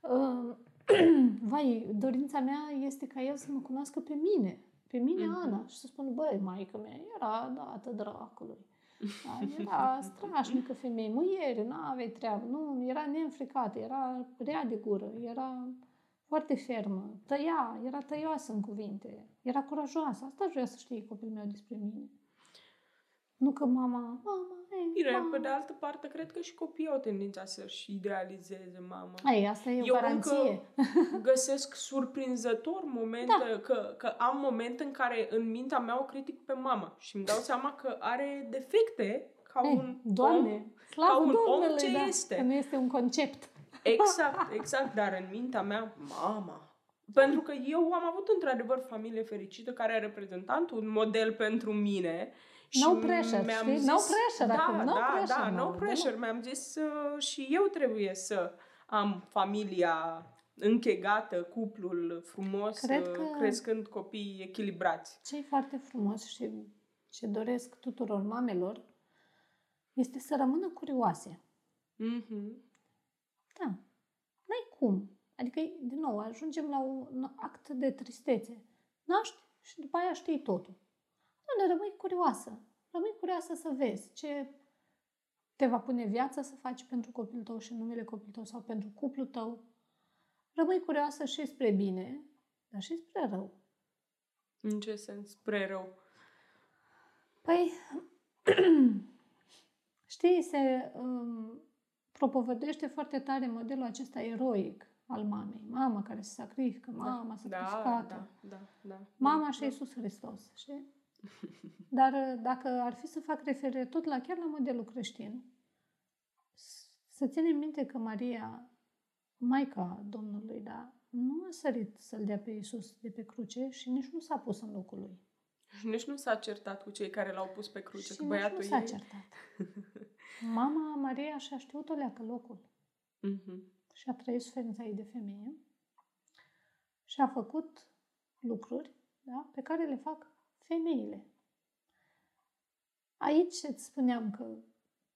uh, (clears throat) vai, dorința mea este ca el să mă cunoască pe mine, pe mine, Mhm. Ana, și să spună, băi, maică mea, era dată dracului. Da, era (laughs) strașnică femeie, muiere, nu aveai treabă, nu, era neînfricată, era rea de gură, era foarte fermă, tăia, era tăioasă în cuvinte, era curajoasă. Asta vrea să știe copilul meu despre mine. Nu că mama, mama, ei, Bine, mama. pe de altă parte, cred că și copiii au tendința să-și idealizeze mama. Ai, asta e o Eu garanție. încă (laughs) găsesc surprinzător momente, da. că, că am momente în care în mintea mea o critic pe mama și îmi dau seama că are defecte ca Ei, un Doamne, om. slavă ca un om Domnului, ce da, este. Că nu este un concept. Exact, (laughs) exact, dar în mintea mea, mama. Pentru că eu am avut într-adevăr familie fericită care a reprezentat un model pentru mine. No pressure, știi? No pressure da, acum, no da, pressure, da, no no, pressure. Mi-am zis uh, și eu trebuie să am familia închegată, cuplul frumos, Cred uh, că- crescând copii echilibrați. Ce e foarte frumos și ce doresc tuturor mamelor este să rămână curioase. Mhm. Da. N-ai cum. Adică, din nou, ajungem la un act de tristețe. Naști și după aia știi totul. Nu, rămâi curioasă. Rămâi curioasă să vezi ce te va pune viața să faci pentru copilul tău și în numele copilul tău sau pentru cuplul tău. Rămâi curioasă și spre bine, dar și spre rău. În ce sens? Spre rău. Păi, (clears throat) știi, se um, propovăduiește foarte tare modelul acesta eroic al mamei. Mama care se sacrifică, mama da, sacrificată. da, da, da. Mama și da. Iisus Hristos, știi? Dar uh, dacă ar fi să fac referire tot la chiar la modelul creștin, s- să ținem minte că Maria, Maica Domnului, da, nu a sărit să-l dea pe Iisus de pe cruce și nici nu s-a pus în locul lui. Și nici nu s-a certat cu cei care l-au pus pe cruce, și cu nici băiatul nu s-a ei. certat. (laughs) Mama Maria și-a știut o leacă locul Mhm. și a trăit suferința ei de femeie și a făcut lucruri da, pe care le fac femeile. Aici îți spuneam că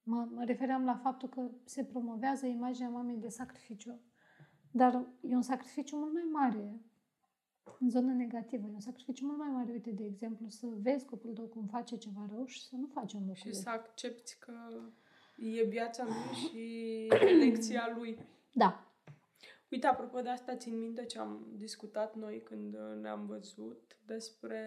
mă, mă refeream la faptul că se promovează imaginea mamei de sacrificiu, dar e un sacrificiu mult mai mare în zonă negativă. E un sacrificiu mult mai mare, uite, de exemplu, să vezi copilul tău cum face ceva rău și să nu faci un lucru. Și să accepti că e viața lui și lecția lui. Da. Uite, apropo de asta, țin minte ce am discutat noi când uh, ne-am văzut despre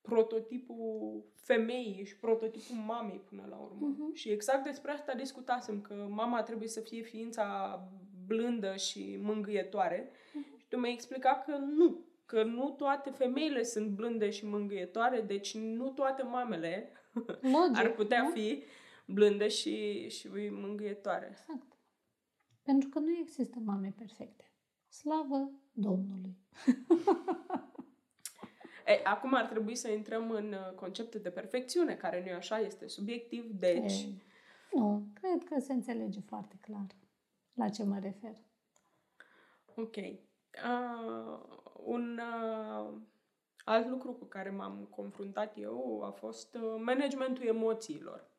prototipul femeii și prototipul mamei până la urmă. Mhm. Și exact despre asta discutasem, că mama trebuie să fie ființa blândă și mângâietoare. Și tu mi-ai explicat că nu, că nu toate femeile sunt blânde și mângâietoare, deci nu toate mamele Logic, ar putea nu? fi blânde și, și mângâietoare. Exact. Pentru că nu există mame perfecte. Slavă Domnului! (laughs) E, acum ar trebui să intrăm în uh, conceptul de perfecțiune, care nu e așa, este subiectiv, deci... E, nu, cred că se înțelege foarte clar la ce mă refer. Ok. Uh, un uh, alt lucru cu care m-am confruntat eu a fost uh, managementul emoțiilor.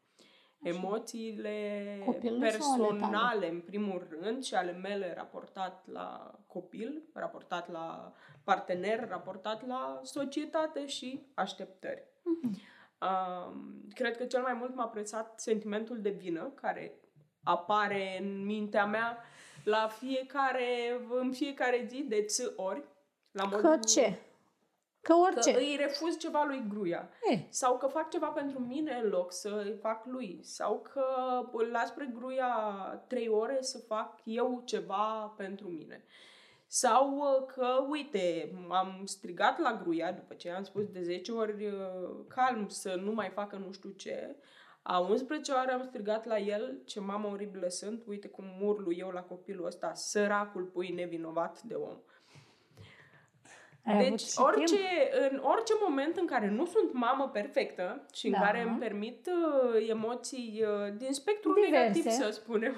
Emoțiile Copilului sau ale tale? personale, în primul rând, și ale mele raportat la copil, raportat la partener, raportat la societate și așteptări. Mhm. Um, cred că cel mai mult m-a presat sentimentul de vină, care apare în mintea mea la fiecare, în fiecare zi, de ți ori. La Că modul ce? Că Că orice. îi refuz ceva lui Gruia. E, Sau că fac ceva pentru mine în loc să îi fac lui. Sau că îl las pe Gruia trei ore să fac eu ceva pentru mine. Sau uh, că, uite, am strigat la Gruia după ce am spus de 10 ori uh, calm să nu mai facă nu știu ce. A 11 ori am strigat la el ce mamă oribilă sunt, uite cum urlu eu la copilul ăsta, săracul pui nevinovat de om. Ai avut Deci, și orice, timp? în orice moment în care nu sunt mamă perfectă și în Da. care îmi permit uh, emoții uh, din spectrul Diverse. negativ, să spunem,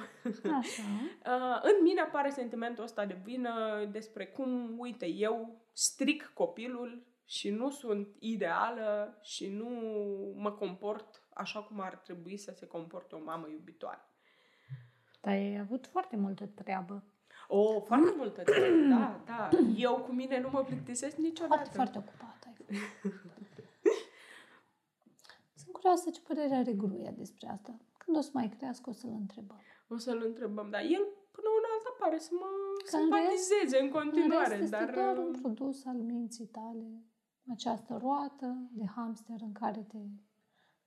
Așa. (laughs) uh, în mine apare sentimentul ăsta de vină despre cum, uite, eu stric copilul și nu sunt ideală și nu mă comport așa cum ar trebui să se comporte o mamă iubitoare. Dar ai avut foarte multă treabă. O, foarte multă treabă, da, da. (clears throat) Eu cu mine nu mă plictisesc niciodată. Foarte, foarte ocupată ai fost. (laughs) Sunt curioasă ce părere are Gruia despre asta. Când o să mai crească, o să-l întrebăm. O să-l întrebăm, dar el până una celălalt pare să mă Că în simpatizeze rest- în continuare. În rest dar este doar uh, un produs al minții tale, această roată de hamster în care te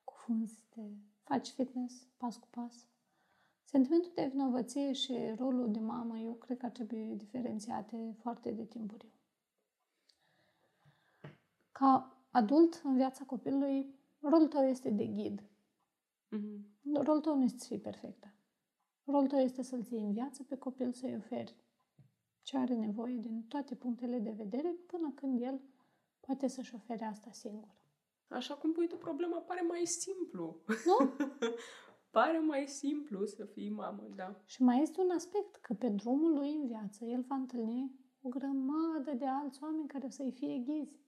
cufunzi, te faci fitness pas cu pas. Sentimentul de vinovăție și rolul de mamă, eu cred că ar trebui diferențiate foarte de timpuriu. Ca adult în viața copilului, rolul tău este de ghid. mhm. Rolul tău nu este să fii perfectă. Rolul tău este să-l ții în viață pe copil, să-i oferi ce are nevoie din toate punctele de vedere, până când el poate să-și ofere asta singur. Așa cum pui tu problema, pare mai simplu. Nu? (laughs) pare mai simplu să fii mamă, da. Și mai este un aspect, că pe drumul lui în viață el va întâlni o grămadă de alți oameni care o să-i fie ghizi.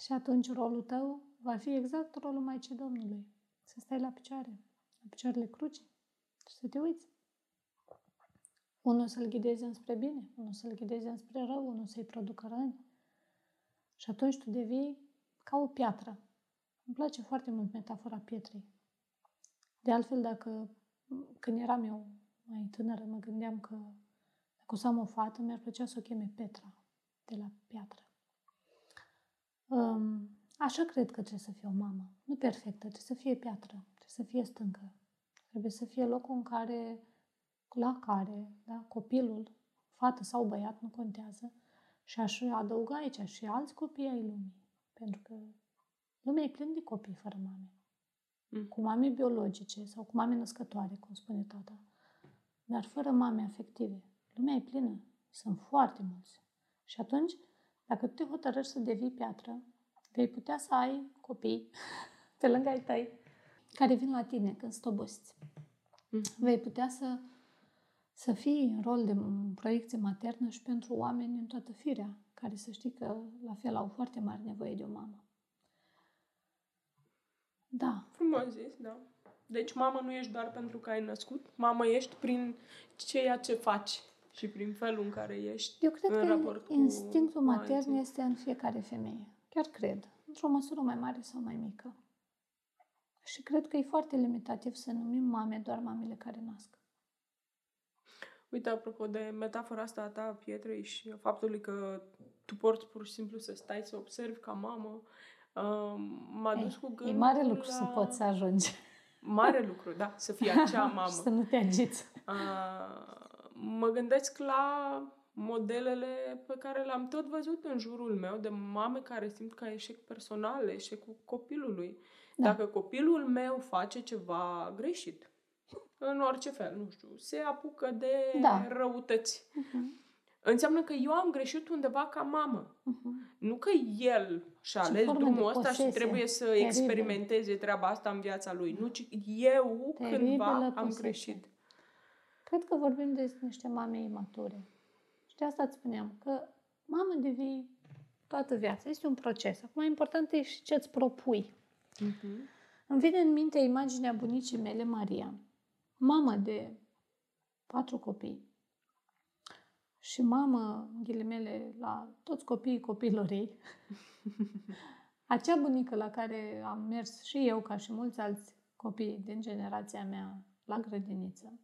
Și atunci rolul tău va fi exact rolul Maicii Domnului. Să stai la picioare, la picioarele crucii și să te uiți. Unul să-l ghideze înspre bine, unul să-l ghideze înspre rău, unul să-i producă răni. Și atunci tu devii ca o piatră. Îmi place foarte mult metafora pietrei. De altfel, dacă când eram eu mai tânără, mă gândeam că dacă o să am o fată, mi-ar plăcea să o cheme Petra, de la piatră. Um, așa cred că trebuie să fie o mamă. Nu perfectă, trebuie să fie piatră, trebuie să fie stâncă. Trebuie să fie locul în care, la care, da, copilul, fată sau băiat, nu contează, și aș adăuga aici și alți copii ai lumii. Pentru că lumea e plină de copii fără mame Mm. cu mame biologice sau cu mame născătoare, cum spune tata, dar fără mame afective. Lumea e plină. Sunt foarte mulți. Și atunci, dacă tu te hotărăști să devii piatră, vei putea să ai copii (laughs) pe lângă ai tăi care vin la tine când sunt obosiți. Mhm. Vei putea să, să fii în rol de proiecție maternă și pentru oameni în toată firea, care să știi că la fel au foarte mare nevoie de o mamă. Da, Frumos zis, da. Deci mamă nu ești doar pentru că ai născut, mamă ești prin ceea ce faci și prin felul în care ești Eu cred în că raport cu instinctul matern alții. este în fiecare femeie. Chiar cred. Într-o măsură mai mare sau mai mică. Și cred că e foarte limitativ să numim mame doar mamele care nasc. Uite, apropo de metafora asta a ta a pietrei și a faptului că tu porți pur și simplu să stai să observi ca mamă, uh, m-a dus cu E gândul mare lucru la... să poți să ajungi Mare lucru, da, să fii (laughs) acea mamă. și să nu te agiți. Uh, mă gândesc la modelele pe care le-am tot văzut în jurul meu de mame care simt ca eșec personal, eșecul copilului. Da. Dacă copilul meu face ceva greșit, în orice fel, nu știu, se apucă de Da. răutăți. Uh-huh. Înseamnă că eu am greșit undeva ca mamă. Uh-huh. Nu că el și-a Ce ales formă drumul de ăsta și posesie. trebuie să Teribil. experimenteze treaba asta în viața lui. Nu, ci eu Teribilă cândva am posesie. greșit. Cred că vorbim de niște mame imature. Și de asta îți spuneam că mamă devii toată viața. Este un proces. Acum, important e și ce îți propui. Mhm. Îmi vine în minte imaginea bunicii mele, Maria, mamă de patru copii și mamă, în ghilimele, la toți copiii copilor ei. (laughs) Acea bunică la care am mers și eu, ca și mulți alți copii din generația mea, la grădiniță,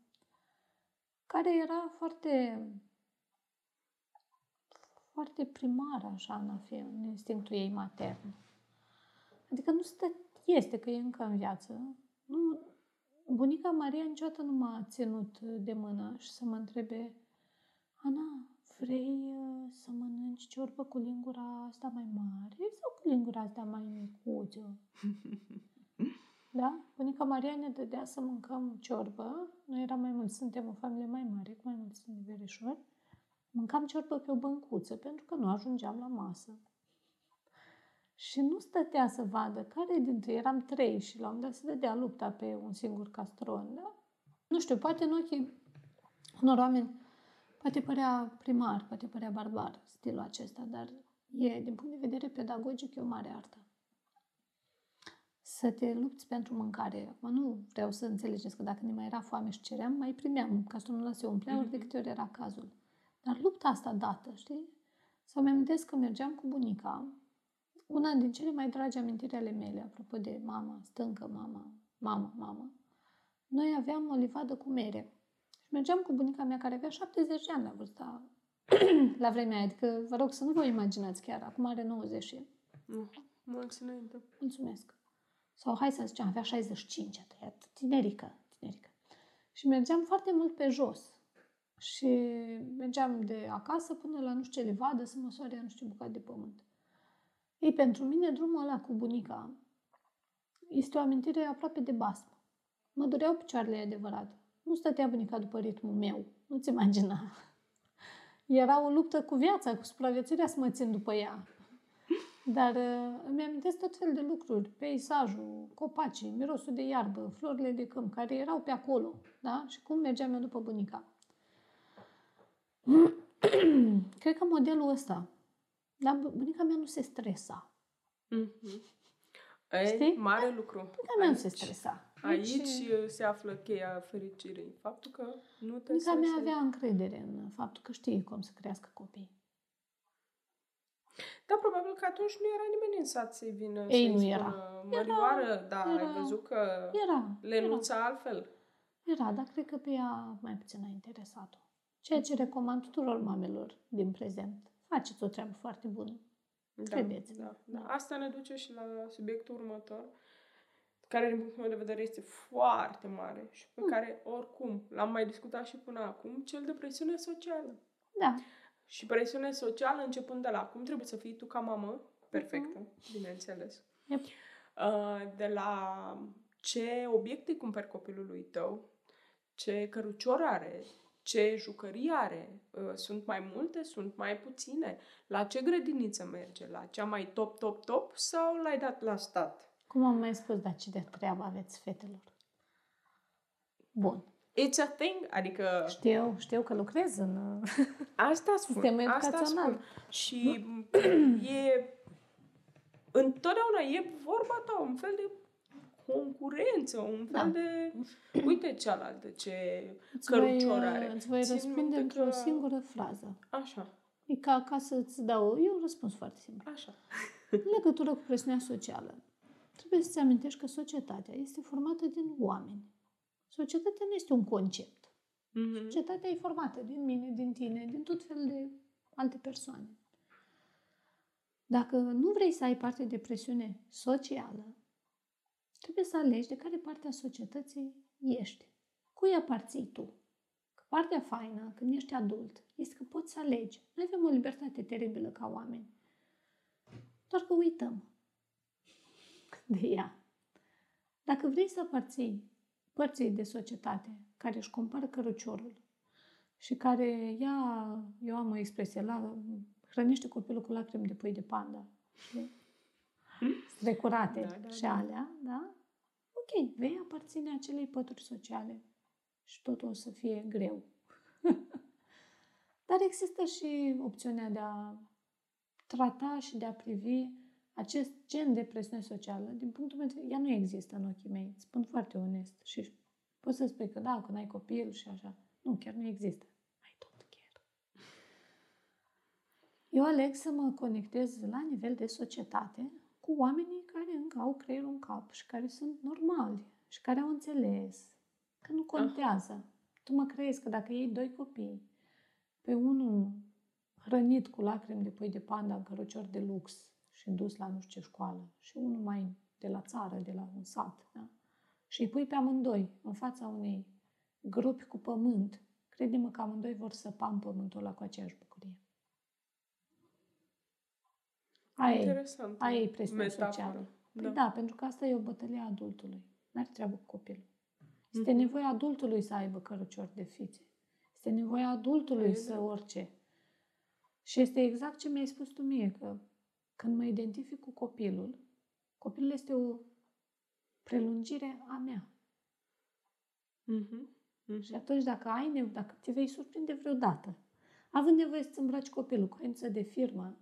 care era foarte foarte primară, așa, în, a fi, în instinctul ei matern. Adică nu stă, este că e încă în viață. Nu, bunica Maria niciodată nu m-a ținut de mână și să mă întrebe Ana, vrei uh, să mănânci ciorbă cu lingura asta mai mare sau cu lingura asta mai micuță? (laughs) Da? Bunica Maria ne dădea să mâncăm ciorbă. Noi eram mai mulți, suntem o familie mai mare, cu mai mulți verișori. Mâncam ciorbă pe o băncuță, pentru că nu ajungeam la masă. Și nu stătea să vadă care dintre ei, eram trei și la un dat se dădea lupta pe un singur castron, da? Nu știu, poate în ochii unor oameni poate părea primar, poate părea barbar stilul acesta, dar e, din punct de vedere pedagogic, e o mare artă. Să te lupți pentru mâncare. Acum nu vreau să înțelegeți că dacă ne mai era foame și ceream, mai primeam. Castronul ăla se umplea ori de câte ori era cazul. Dar lupta asta dată, știi? Sau mi amintesc că mergeam cu bunica, una din cele mai dragi amintiri ale mele, apropo de mama, stâncă, mama, mama, mama. Noi aveam o livadă cu mere mergeam cu bunica mea care avea 70 de ani la vârsta, (clears throat) la vremea aia. Adică vă rog să nu vă imaginați chiar, acum are 90 și Nu. Mulți înainte. mulțumesc. Sau hai să zicem, avea 65, a trăiat tinerică, tinerică. Și mergeam foarte mult pe jos. Și mergeam de acasă până la nu știu ce livadă să măsoare nu știu ce bucată de pământ. Ei, pentru mine, drumul ăla cu bunica este o amintire aproape de basmă. Mă dureau picioarele e adevărat. Nu stătea bunica după ritmul meu. Nu-ți imagina. Era o luptă cu viața, cu supraviețuirea să mă țin după ea. Dar uh, îmi amintesc tot fel de lucruri. Peisajul, copacii, mirosul de iarbă, florile de câmp, care erau pe acolo. Da? Și cum mergeam eu după bunica. (clears throat) Cred că modelul ăsta. Dar bunica mea nu se stresa. Mhm. E, Știi? mare lucru. Bunica mea nu se Aici- stresa. Aici Deci, uh, se află cheia fericirii. Faptul că nu te Bunica mea stresezi. avea încredere în faptul că știe cum să crească copii. Da, probabil că atunci nu era nimeni în sat să-i vină Ei, să-i nu spună, era. Mărioară, da, era. ai văzut că Era. Lenuța altfel. Era, era, dar cred că pe ea mai puțin a interesat-o. Ceea ce recomand tuturor mamelor din prezent. Faceți o treabă foarte bună. Da, Credeți. Da, da. Da. Asta ne duce și la subiectul următor, care, din punctul meu de vedere, este foarte mare și pe Mm. care, oricum, l-am mai discutat și până acum, cel de presiune socială. Da. Și presiune socială începând de la cum trebuie să fii tu ca mamă, perfectă, bineînțeles. Yep. Uh, De la ce obiecte cumperi copilului tău, ce cărucior are, ce jucării are, uh, sunt mai multe, sunt mai puține, la ce grădiniță merge, la cea mai top, top, top sau l-ai dat la stat? Cum am mai spus, dar ce de treabă aveți fetelor? Bun. It's a thing, adică Știu, știu că lucrez în... (laughs) asta spun, Sistemul asta educațional. spun. Și e, întotdeauna e vorba ta, un fel de concurență, un fel Da. de, uite cealaltă ce Îți voi, cărucior are. îți voi Țin răspunde minte într-o că- singură frază. Așa, E ca, ca să-ți dau... E un răspuns foarte simplu. așa. În legătură cu presiunea socială, trebuie să-ți amintești că societatea este formată din oameni. Societatea nu este un concept. Mhm. Societatea e formată din mine, din tine, din tot felul de alte persoane. Dacă nu vrei să ai parte de presiune socială, trebuie să alegi de care parte a societății ești. Cui aparții tu? Că partea faină, când ești adult, este că poți să alegi. Noi avem o libertate teribilă ca oameni. Doar că uităm (laughs) de ea. Dacă vrei să aparții părții de societate care își compară căruciorul și care ia, eu am o expresie, la, hrănește copilul cu lacrimi de pui de panda, știi? strecurate Da, da, și da. alea, da? Ok, vei aparține acelei pături sociale și totul o să fie greu. (laughs) Dar există și opțiunea de a trata și de a privi acest gen de presiune socială, din punctul meu de vedere, ea nu există în ochii mei. Spun foarte onest. Și poți să spui că da, când ai copil și așa. Nu, chiar nu există. I don't care. Eu aleg să mă conectez la nivel de societate cu oamenii care încă au creierul în cap și care sunt normali și care au înțeles că nu contează. Tu mă crezi că dacă iei doi copii, pe unul hrănit cu lacrimi de pui de panda în cărucior de lux și dus la nu știu ce școală și unul mai de la țară, de la un sat, da? și îi pui pe amândoi în fața unei grupi cu pământ, crede-mă că amândoi vor săpa în pământul ăla cu aceeași bucurie. Aia e, Interesant. aia e presiunea Metaforă. socială. Păi Da. da. pentru că asta e o bătălie a adultului. N-are treabă cu copilul. Este Mhm. nevoia adultului să aibă cărucior de fițe. Este nevoia adultului E să drept. orice. Și este exact ce mi-ai spus tu mie, că când mă identific cu copilul, copilul este o prelungire a mea. Mhm. Mhm. Și atunci dacă ai nevoie, dacă te vei surprinde vreodată, având nevoie să-ți îmbraci copilul cu haință de firmă,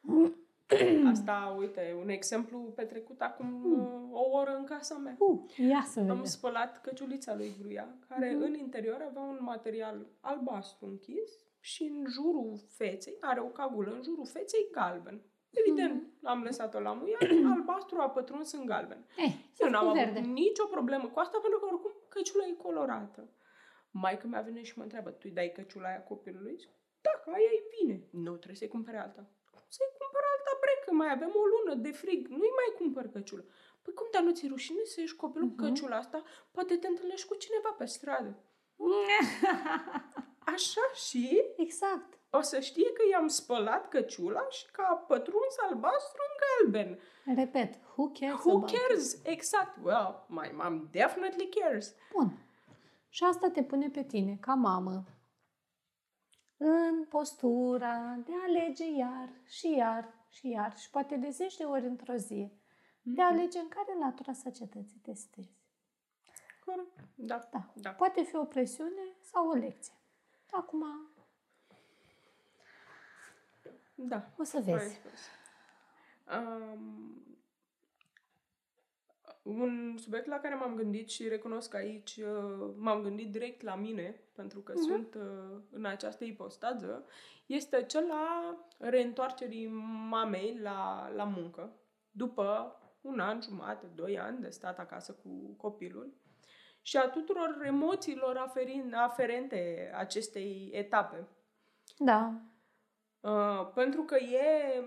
(clears throat) Asta, uite, un exemplu petrecut acum Mm. uh, o oră în casa mea. uh, ia să Am vedem. spălat căciulița lui Gruia, care Mhm. în interior avea un material albastru închis și în jurul feței, are o cagulă, în jurul feței galben. Evident, Mhm. am lăsat-o la muiat, (clears throat) albastru a pătruns în galben. Eh, Eu să n-am cu avut verde. nicio problemă cu asta, pentru că oricum căciula e colorată. Maica mea vine și mă întreabă, tu îi dai căciula aia copilului? Zic, Dacă aia e bine. Nu, trebuie să-i cumpere alta. Cum să-i cumpăr alta bre, că mai avem o lună de frig. Nu-i mai cumpăr căciulă. Păi cum, dar nu ți rușine să ieși copilul cu Mhm. căciula asta? Poate te întâlnești cu cineva pe stradă. (laughs) Așa și exact. o să știe că i-am spălat căciula și că a pătruns albastru în galben. Repet, who cares Who about cares? Exact. Well, my mom definitely cares. It? Bun. Și asta te pune pe tine, ca mamă, în postura de a alege iar și iar și iar și poate de zeci de ori într-o zi, de a alege în care latura societății te stezi. Corect. Da. Da. Da. Poate fi o presiune sau o lecție. Acum Da. o să Corect vezi. spus. Um, un subiect la care m-am gândit și recunosc că aici uh, m-am gândit direct la mine, pentru că Mhm. sunt uh, în această ipostază, este cel a reîntoarcerii mamei la, la muncă, după un an, jumate, doi ani de stat acasă cu copilul și a tuturor emoțiilor aferin, aferente acestei etape. Da. Uh, pentru că e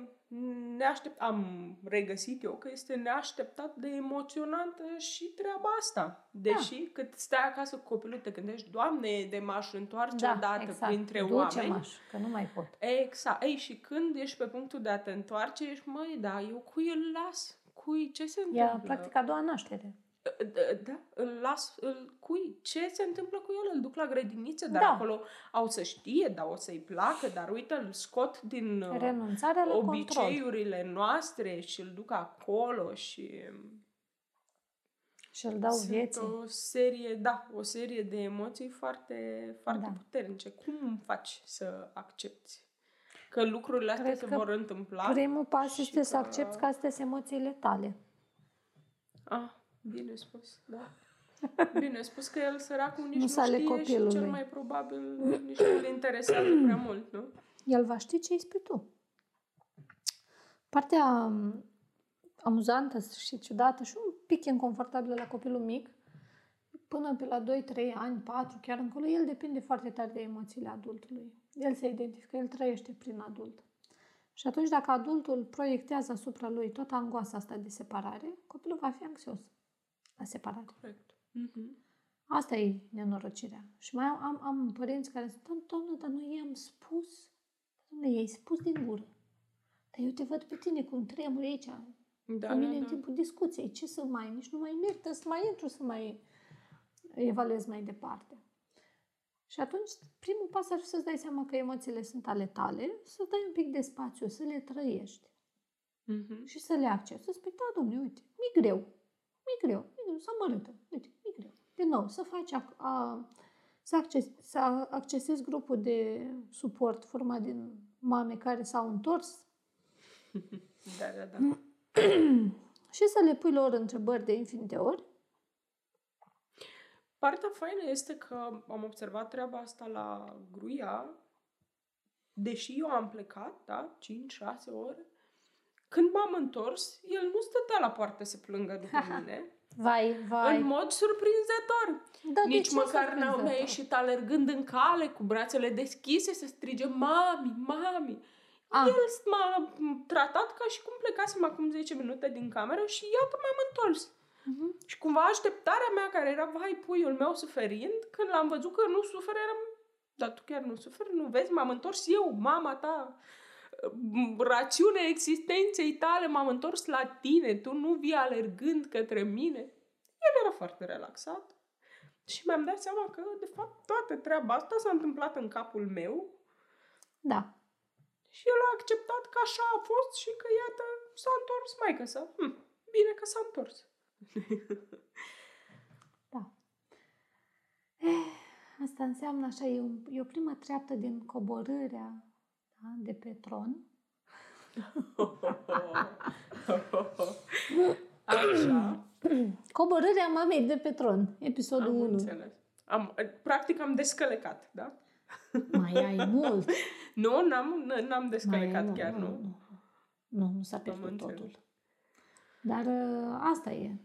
neaștept, am regăsit eu că este neașteptat de emoționantă și treaba asta. Deși cât stai acasă cu copilul, te gândești, Doamne, de m-aș întoarce Da, odată exact. printre Duce-m oameni. aș, că nu mai pot. Exact. Ei, și când ești pe punctul de a te întoarce, ești, măi, da, eu cui îl las? Cui? Ce se Ea, întâmplă? practic, a doua naștere. Da, da, îl las, îl, cui? Ce se întâmplă cu el? Îl duc la grădiniță, dar Da. acolo au să știe, dar o să-i placă, dar uite, îl scot din uh, Renunțarea la control. obiceiurile noastre și îl duc acolo și Și îl dau sunt vieții. o serie, da, o serie de emoții foarte, foarte Da. puternice. Cum faci să accepti că lucrurile astea Cred se că vor întâmpla? Primul pas și este să că- accepti că astea sunt emoțiile tale. Ah, bine spus, da. (laughs) Bine spus că el săracul nici Nu nu, sunt ale știe și copilului. cel mai probabil nici nu îl interesează prea (clears throat) mult, nu? El va ști ce îi spui tu. Partea um, amuzantă și ciudată și un pic inconfortabilă la copilul mic, până pe la 2-3 ani, 4, chiar încolo, el depinde foarte tare de emoțiile adultului. El se identifică, el trăiește prin adult. Și atunci, dacă adultul proiectează asupra lui toată angoasa asta de separare, copilul va fi anxios la separare. Corect. Mhm. Asta e nenorocirea. Și mai am, am, am părinți care spun, "Doamnă, doamnă, dar noi i-am spus, doamne, i-ai spus din gură. Dar eu te văd pe tine cum tremuri aici, Da, cu mine da, în da. timpul discuției. Ce să mai, nici nu mai merită să mai intru, să mai evaluez mai departe. Și atunci, primul pas ar fi să-ți dai seama că emoțiile sunt ale tale, să dai un pic de spațiu, să le trăiești Mhm. și să le accepti. Să spui, da, domnule, uite, mi greu, mi greu, mi greu, să amărâtă, uite, mi greu. Din nou, să faci, a, a, să, acces, să accesezi grupul de suport format din mame care s-au întors (laughs) Da, da, da. (clears throat) și să le pui lor întrebări de infinite ori. Partea faină este că am observat treaba asta la Gruia, deși eu am plecat, da, 5-6 ore, când m-am întors, el nu stătea la poartă să plângă după (laughs) mine, Vai, vai. în mod surprinzător. Da, de Nici ce măcar n-a surprinzător? mi-a ieșit alergând în cale, cu brațele deschise, să strige, mami, mami. Ah. El m-a tratat ca și cum plecasem acum 10 minute din cameră și iată m-am întors. Mhm. Și cumva așteptarea mea, care era, vai, puiul meu suferind, când l-am văzut că nu suferă, eram, dar tu chiar nu suferi, nu vezi, m-am întors eu, mama ta, m- rațiunea existenței tale, m-am întors la tine, tu nu vii alergând către mine. El era foarte relaxat și mi-am dat seama că, de fapt, toată treaba asta s-a întâmplat în capul meu Da. și el a acceptat că așa a fost și că, iată, s-a întors maică sa. Hm, bine că s-a întors. (laughs) Da. Eh, asta înseamnă așa, e, un, e o primă treaptă din coborârea da, de pe tron. Așa. Coborârea mamei de pe tron, episodul Am 1. înțeles. Am, practic am descălecat, da? Mai ai mult. (laughs) Nu, n-am, n- n-am Mai descălecat ai, chiar, nu. Nu, nu, nu s-a Am pierdut înțeles. totul. Dar ă, asta e.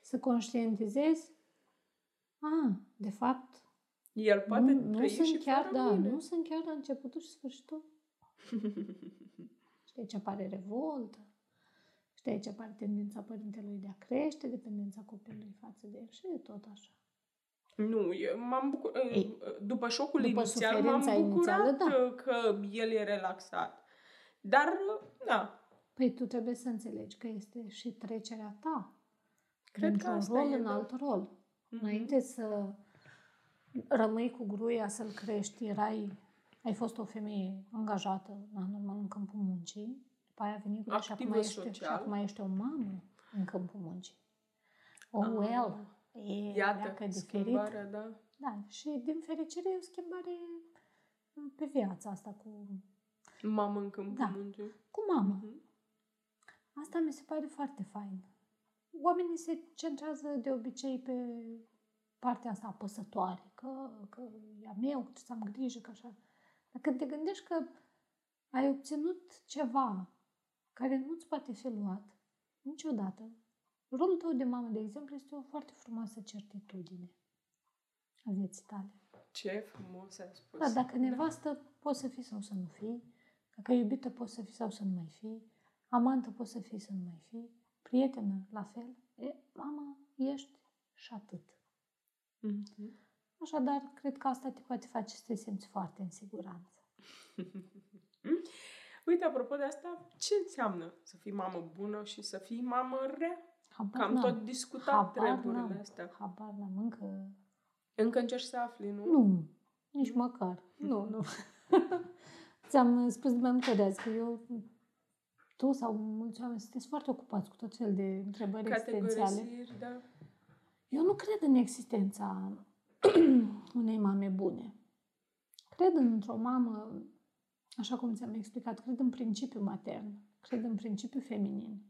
Să conștientizezi. A, de fapt, El poate nu, nu trăi sunt și chiar, fără da, mine. nu sunt chiar la începutul și sfârșitul. (laughs) Și de aici apare revoltă. Și de aici apare tendința părintelui de a crește dependența copilului față de el și de tot așa. Nu, eu m-am bucur... Ei, după șocul după inițial m-am suferința bucurat inițială, da. că el e relaxat. Dar, da, Păi tu trebuie să înțelegi că este și trecerea ta. Cred că dintr-un asta rol e, în da. alt rol. Mhm. Înainte să rămâi cu gruia să-l crești, erai, ai fost o femeie angajată, na, normal, în câmpul muncii. După aia a venit gruia și acum, Activă ești, și social. acum ești o mamă în câmpul muncii. Oh, Ah. well. E iată, leacă diferit. schimbarea, da. Da, și din fericire e o schimbare pe viața asta cu, Mamă în câmpul Da. muncii. cu mama. Mhm. Asta mi se pare foarte fain. Oamenii se centrează de obicei pe partea asta apăsătoare, că, că e a meu, că trebuie să am grijă, că așa. Dar când te gândești că ai obținut ceva care nu-ți poate fi luat niciodată, rolul tău de mamă, de exemplu, este o foarte frumoasă certitudine a vieții tale. Ce frumos ai spus. Da, dacă nevastă poți să fii sau să nu fii, dacă iubită poți să fii sau să nu mai fii, amantă poți să fii să nu mai fii, prietenă la fel, e, mama, ești și atât. Mhm. Așadar, cred că asta te poate face să te simți foarte în siguranță. (laughs) Uite, apropo de asta, ce înseamnă să fii mamă bună și să fii mamă rea? Habar Că am n-am. tot discutat Habar treburile n-am. astea. Habar n-am încă. Încă încerci să afli, nu? Nu, nici măcar. Nu, nu. (laughs) Ți-am spus de mai multe ori azi că eu, tu sau mulți oameni sunteți foarte ocupați cu tot fel de întrebări existențiale. Categorisiri, da. Eu nu cred în existența (clears throat) unei mame bune. Cred într-o mamă, așa cum ți-am explicat, cred în principiu matern, cred în principiu feminin,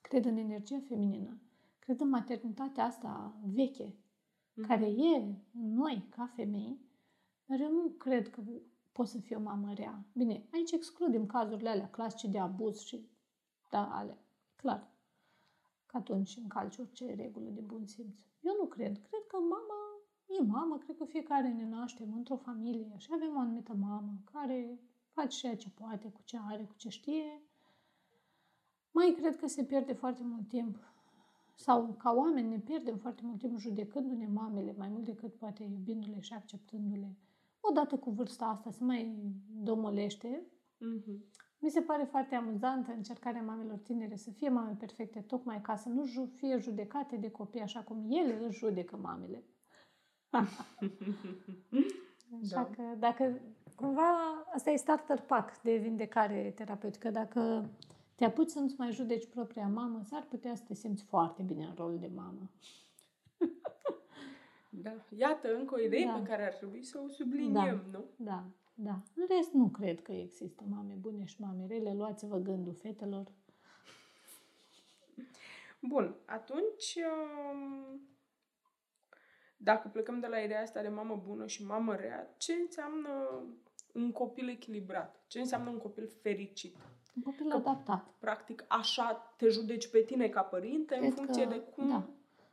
cred în energia feminină, cred în maternitatea asta veche, Mhm. care e în noi, ca femei, dar eu nu cred că pot să fiu o mamă rea. Bine, aici excludem cazurile alea clasice de abuz și da, ale, clar, că atunci încalci orice regulă de bun simț. Eu nu cred. Cred că mama e mamă, cred că fiecare ne naștem într-o familie și avem o anumită mamă care face ceea ce poate, cu ce are, cu ce știe. Mai cred că se pierde foarte mult timp sau ca oameni ne pierdem foarte mult timp judecându-ne mamele mai mult decât poate iubindu-le și acceptându-le. Odată cu vârsta asta se mai domolește. Mhm. Mi se pare foarte amuzantă încercarea mamelor tinere să fie mame perfecte, tocmai ca să nu ju- fie judecate de copii așa cum ele își judecă mamele. (laughs) Așa Da. că dacă cumva asta e starter pack de vindecare terapeutică. Dacă te apuci să nu-ți mai judeci propria mamă, s-ar putea să te simți foarte bine în rol de mamă. (laughs) Da. Iată, încă o idee Da. pe care ar trebui să o subliniem, nu? Da, da. În rest, nu cred că există mame bune și mame rele. Luați-vă gândul fetelor. Bun, atunci, um, dacă plecăm de la ideea asta de mamă bună și mamă rea, ce înseamnă un copil echilibrat? Ce înseamnă un copil fericit? Un copil Că- adaptat. Practic, așa te judeci pe tine ca părinte în Cred funcție că- de cum da.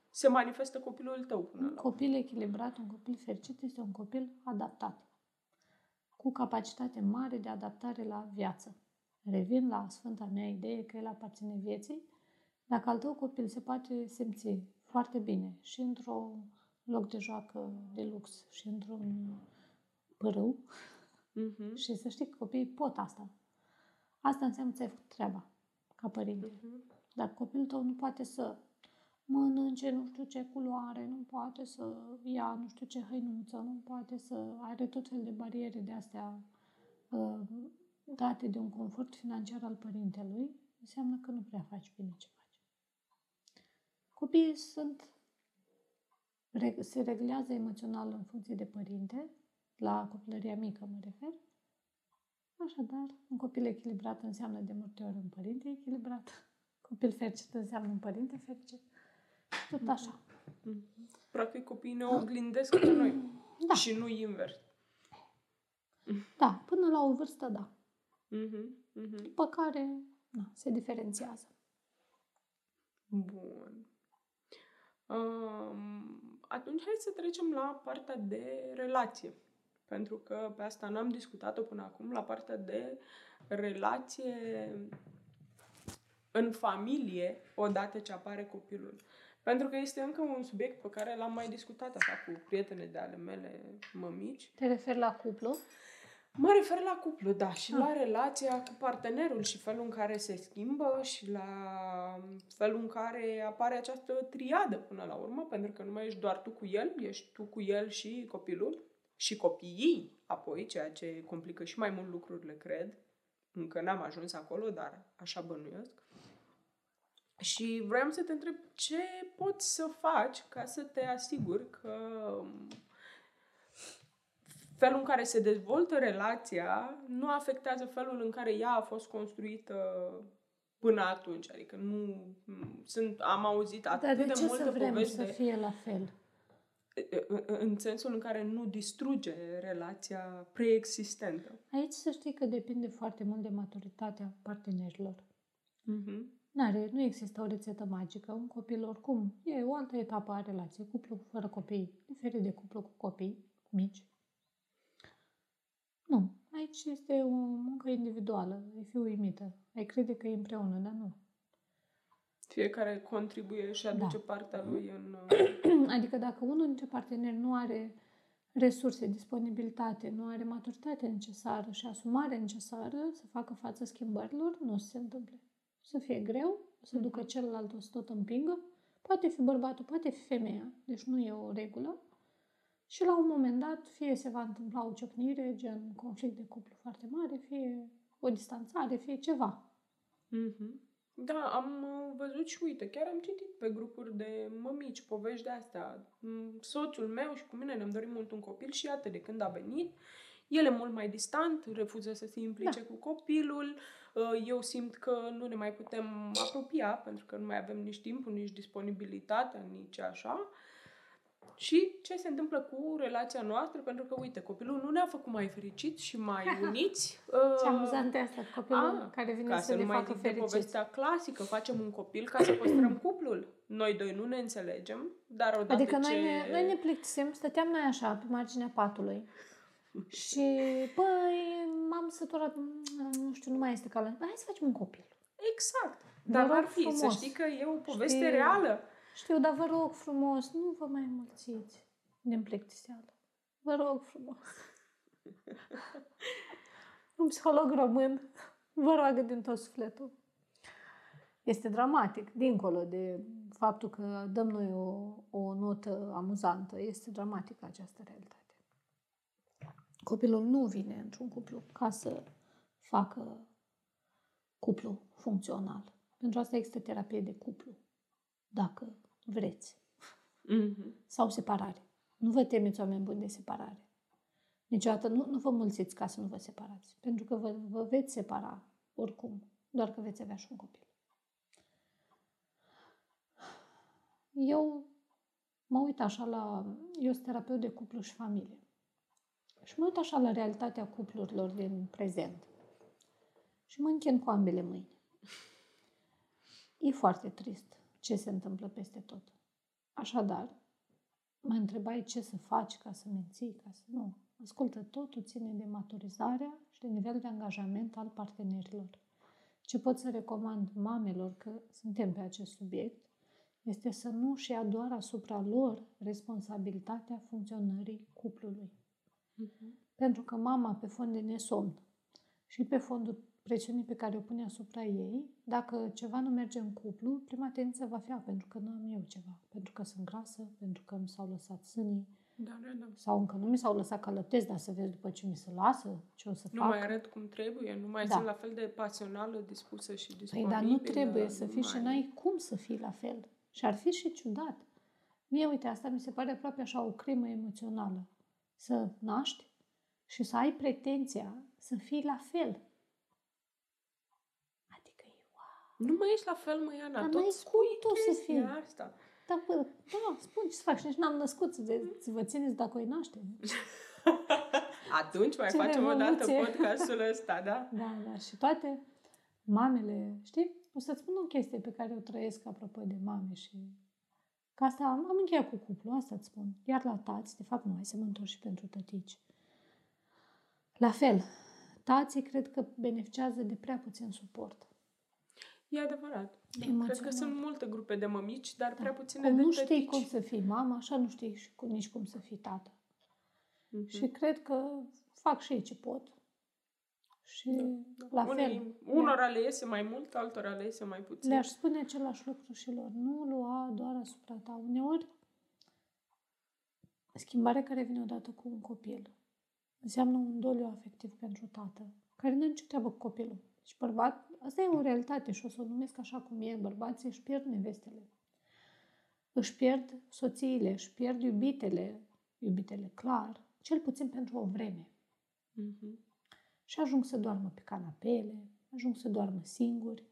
se manifestă copilul tău până Un la urmă. copil echilibrat, un copil fericit este un copil adaptat. Cu capacitate mare de adaptare la viață. Revin la sfânta mea idee că el aparține vieții. Dacă al tău copil se poate simți foarte bine și într-un loc de joacă de lux și într-un părâu, Mhm. și să știi că copiii pot asta. Asta înseamnă că ți-ai făcut treaba ca părinte. Mhm. Dar copilul tău nu poate să mănânce nu știu ce culoare, nu poate să ia nu știu ce hăinuță, nu poate să are tot fel de bariere de astea uh, date de un confort financiar al părintelui, înseamnă că nu prea faci bine ce faci. Copiii sunt, reg- se reglează emoțional în funcție de părinte, la copilăria mică mă refer, Așadar, un copil echilibrat înseamnă de multe ori un părinte echilibrat. (laughs) Copil fericit înseamnă un părinte fericit. Și tot așa. Mhm. Practic, copiii ne oglindesc pe noi (clears throat) Da. și nu invers. Da, până la o vârstă, da. Mhm. Mhm. După care, na, se diferențiază. Bun. Um, atunci hai să trecem la partea de relație. Pentru că pe asta n-am discutat-o până acum, la partea de relație în familie odată ce apare copilul. Pentru că este încă un subiect pe care l-am mai discutat așa cu prietene de ale mele mămici. Te referi la cuplu? Mă refer la cuplu, da, și ah. la relația cu partenerul și felul în care se schimbă și la felul în care apare această triadă până la urmă, pentru că nu mai ești doar tu cu el, ești tu cu el și copilul și copiii apoi, ceea ce complică și mai mult lucrurile, cred. Încă n-am ajuns acolo, dar așa bănuiesc. Și vreau să te întreb ce poți să faci ca să te asiguri că felul în care se dezvoltă relația nu afectează felul în care ea a fost construită până atunci. Adică nu sunt, am auzit atât Dar de, de ce multe să vrem povești să de, fie la fel? în sensul în care nu distruge relația preexistentă. Aici să știi că depinde foarte mult de maturitatea partenerilor. Mm-hmm. N-are, nu există o rețetă magică. Un copil oricum e o altă etapă a relației. Cuplu fără copii, diferit de cuplu cu copii mici. Nu. Aici este o muncă individuală. Ai fi uimită. Ai crede că e împreună, dar nu. Fiecare contribuie și aduce da. partea lui în... (clears throat) Adică dacă unul dintre parteneri nu are resurse, disponibilitate, nu are maturitate necesară și asumare necesară să facă față schimbărilor, nu se întâmplă. Să fie greu, să mm. ducă celălalt o să tot împingă. Poate fi bărbatul, poate fi femeia, deci nu e o regulă. Și la un moment dat, fie se va întâmpla o ciocnire, gen conflict de cuplu foarte mare, fie o distanțare, fie ceva. Mm-hmm. Da, am uh, văzut și uite, chiar am citit pe grupuri de mămici povești de astea. Mm, soțul meu și cu mine ne-am dorit mult un copil și iată de când a venit, el e mult mai distant, refuză să se implice da. cu copilul, uh, eu simt că nu ne mai putem apropia pentru că nu mai avem nici timpul, nici disponibilitatea, nici așa. Și ce se întâmplă cu relația noastră, pentru că, uite, copilul nu ne-a făcut mai fericiți și mai (laughs) uniți. Ce uh, amuzant asta, copilul a, care vine ca să, să ne nu facă mai fericiți. povestea clasică, facem un copil ca să păstrăm (coughs) cuplul. Noi doi nu ne înțelegem, dar odată Adică ce... noi, ne, noi ne plictisim, stăteam noi așa, pe marginea patului. (laughs) și, păi, m-am săturat, nu știu, nu mai este cală. Hai să facem un copil. Exact. Dar ar fi, frumos. să știi că e o poveste știi, reală. Știu, dar vă rog frumos, nu vă mai mulțiți din plictiseală. Vă rog frumos. Un psiholog român vă roagă din tot sufletul. Este dramatic, dincolo de faptul că dăm noi o, o notă amuzantă, este dramatică această realitate. Copilul nu vine într-un cuplu ca să facă cuplu funcțional. Pentru asta există terapie de cuplu. Dacă vreți. Mm-hmm. Sau separare. Nu vă temeți, oameni buni, de separare. Niciodată nu, nu vă mulțiți ca să nu vă separați. Pentru că vă, vă veți separa oricum, doar că veți avea și un copil. Eu mă uit așa la... Eu sunt terapeut de cuplu și familie. Și mă uit așa la realitatea cuplurilor din prezent. Și mă închin cu ambele mâini. E foarte trist ce se întâmplă peste tot. Așadar, mă întrebai ce să faci ca să menții, ca să nu. Ascultă, totul ține de maturizarea și de nivel de angajament al partenerilor. Ce pot să recomand mamelor că suntem pe acest subiect este să nu și ia doar asupra lor responsabilitatea funcționării cuplului. Uh-huh. Pentru că mama, pe fond de nesomn și pe fondul presiunii pe care o pune asupra ei, dacă ceva nu merge în cuplu, prima tendință va fi, pentru că nu am eu ceva, pentru că sunt grasă, pentru că mi s-au lăsat sânii, da, da, da. sau încă nu mi s-au lăsat călătesc, dar să vezi după ce mi se lasă, ce o să nu fac. Nu mai arăt cum trebuie, nu mai da. sunt la fel de pasională, dispusă și disponibilă. Păi, dar nu trebuie să fii mai... și n-ai cum să fii la fel. Și ar fi și ciudat. Mie, uite, asta mi se pare aproape așa o crimă emoțională. Să naști și să ai pretenția să fii la fel. Nu mai ești la fel, măi, Ana. Dar Tot spui cum tu să fii. asta. Da, bă, da, spun ce să fac. Și nici n-am născut să, să vă țineți dacă o naște. (laughs) Atunci mai ce facem o dată podcastul ăsta, da? (laughs) Da, da. Și toate mamele, știi? O să-ți spun o chestie pe care o trăiesc apropo de mame și Că asta am, am încheiat cu cuplu, asta îți spun. Iar la tați, de fapt nu, hai să mă întorc și pentru tătici. La fel, tații cred că beneficiază de prea puțin suport. E adevărat. Da, Emoțional. cred că sunt multe grupe de mămici, dar prea puține Cum de nu știi tătici. cum să fii mama, așa nu știi și cu, nici cum să fii tată. Mhm. Și cred că fac și ei ce pot. Și Da. la Unii, fel, unora le iese mai mult, altora le iese mai puțin. le-aș spune același lucru și lor. Nu lua doar asupra ta. Uneori, schimbarea care vine odată cu un copil înseamnă un doliu afectiv pentru tată, care nu are nicio treabă cu copilul. Și bărbat, asta e o realitate și o să o numesc așa cum e. Bărbații își pierd nevestele. Își pierd soțiile, își pierd iubitele, iubitele clar, cel puțin pentru o vreme. Mhm. Și ajung să doarmă pe canapele, ajung să doarmă singuri.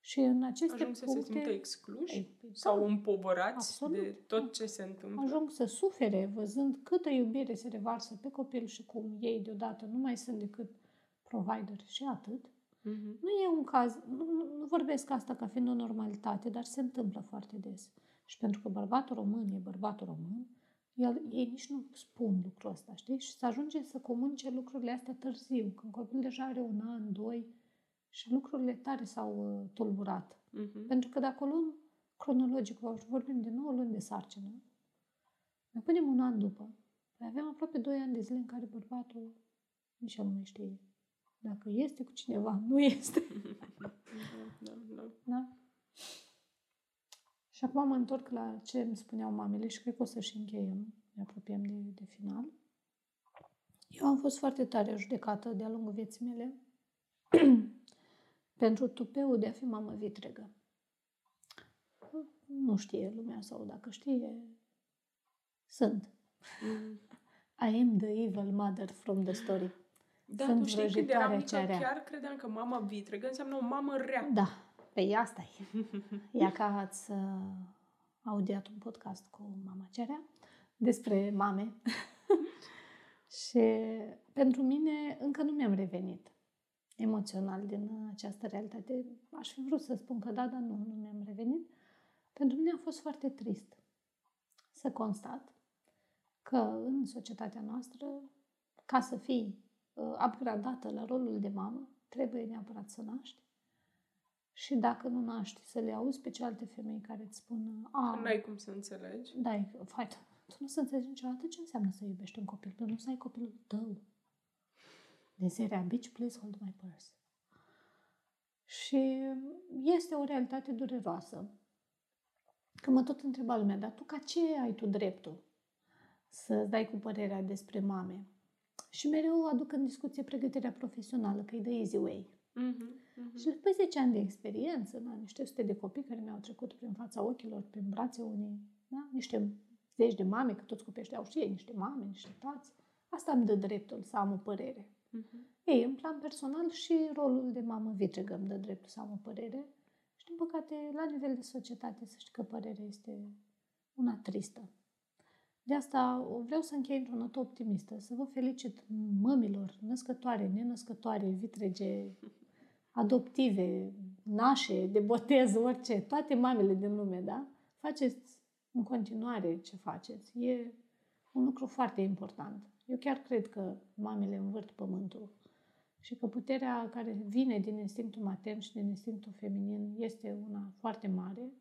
Și în aceste Ajung să se puncte... simtă excluși Ei, da, sau împovărați absolut, de tot da. ce se întâmplă. ajung să sufere văzând câtă iubire se revarsă pe copil și cum ei deodată nu mai sunt decât provider și atât. Mhm. Nu e un caz, nu, nu, nu vorbesc asta ca fiind o normalitate, dar se întâmplă foarte des. Și pentru că bărbatul român e bărbatul român, el, ei nici nu spun lucrul ăsta, știi? Și să ajunge să comunice lucrurile astea târziu, când copilul deja are un an, doi și lucrurile tare s-au uh, tulburat. Mhm. Pentru că dacă o luăm cronologic, vorbim de 9 luni de sarcină, ne punem un an după, păi avem aproape 2 ani de zile în care bărbatul nici el nu mai știe dacă este cu cineva, (laughs) nu este. Da, da, da. Da? Și acum mă întorc la ce îmi spuneau mamele și cred că o să și încheiem, ne apropiem de, de final. Eu am fost foarte tare judecată de-a lungul vieții mele (clears throat) pentru tupeul de a fi mamă vitregă. Nu știe lumea sau dacă știe, sunt. Mhm. (laughs) I am the evil mother from the story. Da, Sunt tu știi când vrăjitoare eram mică, cea rea. chiar credeam că mama vitregă înseamnă o mamă rea. Da, pe asta e. (laughs) Ia că ați uh, audiat un podcast cu mama Cerea despre mame. (laughs) și pentru mine încă nu mi-am revenit emoțional din această realitate. Aș fi vrut să spun că da, dar nu, nu mi-am revenit. Pentru mine a fost foarte trist să constat că în societatea noastră, ca să fii uh, upgradată la rolul de mamă, trebuie neapărat să naști. Și dacă nu naști, să le auzi pe celelalte femei care îți spun a, N-ai cum să înțelegi. da, e- fai, tu nu să înțelegi niciodată ce înseamnă să iubești un copil, pentru că nu să ai copilul tău. Din seria Bitch, please hold my purse. Și este o realitate dureroasă. Că mă tot întreba lumea, dar tu ca ce ai tu dreptul să dai cu părerea despre mame? Și mereu aduc în discuție pregătirea profesională, că e the easy way. Mhm, mhm. Și după 10 ani de experiență, na, niște sute de copii care mi-au trecut prin fața ochilor, prin brațe unii, da? niște zeci de mame, că toți copiii ăștia au și ei niște mame, niște tați, asta îmi dă dreptul să am o părere. Mhm. Ei, în plan personal și rolul de mamă vitregă îmi dă dreptul să am o părere. Și, din păcate, la nivel de societate, să știi că părerea este una tristă. De asta vreau să închei într-o notă optimistă, să vă felicit mămilor, născătoare, nenăscătoare, vitrege, adoptive, nașe, de botez, orice, toate mamele din lume, da? Faceți în continuare ce faceți. E un lucru foarte important. Eu chiar cred că mamele învârt pământul și că puterea care vine din instinctul matern și din instinctul feminin este una foarte mare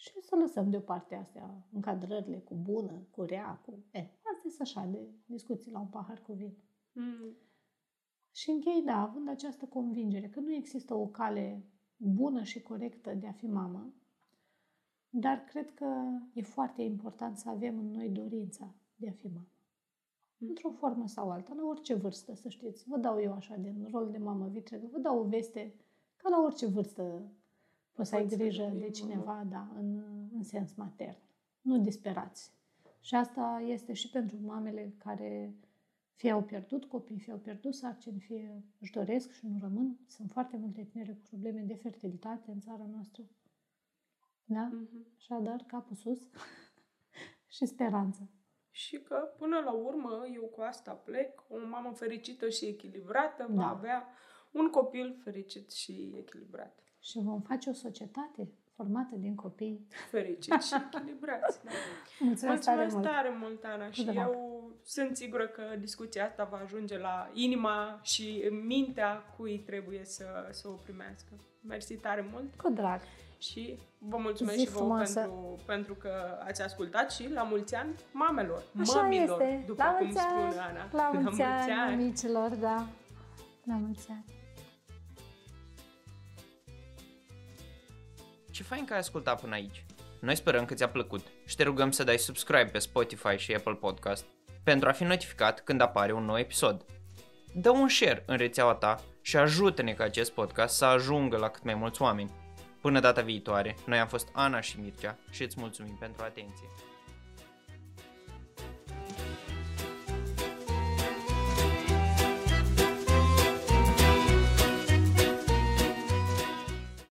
și să lăsăm deoparte astea, încadrările cu bună, cu rea, cu... Eh, astea sunt așa de discuții la un pahar cu vin. Mhm. Și închei, da, având această convingere că nu există o cale bună și corectă de a fi mamă, dar cred că e foarte important să avem în noi dorința de a fi mamă. Într-o formă sau alta, la orice vârstă, să știți. Vă dau eu așa, din rol de mamă vitregă, vă dau o veste ca la orice vârstă poți să ai Poți să grijă devii de mamă. cineva, da, în, în sens matern. Nu disperați. Și asta este și pentru mamele care fie au pierdut copii, fie au pierdut sarcini, fie își doresc și nu rămân. Sunt foarte multe tinere cu probleme de fertilitate în țara noastră. Da? Mhm. Așadar, capul sus (laughs) și speranță. Și că, până la urmă, eu cu asta plec, o mamă fericită și echilibrată va Da. avea un copil fericit și echilibrat. Și vom face o societate formată din copii. Fericiți și (laughs) echilibrați. Da. Mulțumesc, Mulțumesc tare mult! tare mult, Ana, și De drag. eu sunt sigură că discuția asta va ajunge la inima și mintea cui trebuie să, să o primească. Mersi tare mult Cu drag! și vă mulțumesc Zi și vouă frumoasă. pentru, pentru că ați ascultat și la mulți ani mamelor, Așa mămilor, este! după la cum mulți ani! spune Ana. La mulți ani, amicilor, da! La mulți ani! Ce fain că ai ascultat până aici. Noi sperăm că ți-a plăcut și te rugăm să dai subscribe pe Spotify și Apple Podcast pentru a fi notificat când apare un nou episod. Dă un share în rețeaua ta și ajută-ne ca acest podcast să ajungă la cât mai mulți oameni. Până data viitoare, noi am fost Ana și Mircea și îți mulțumim pentru atenție.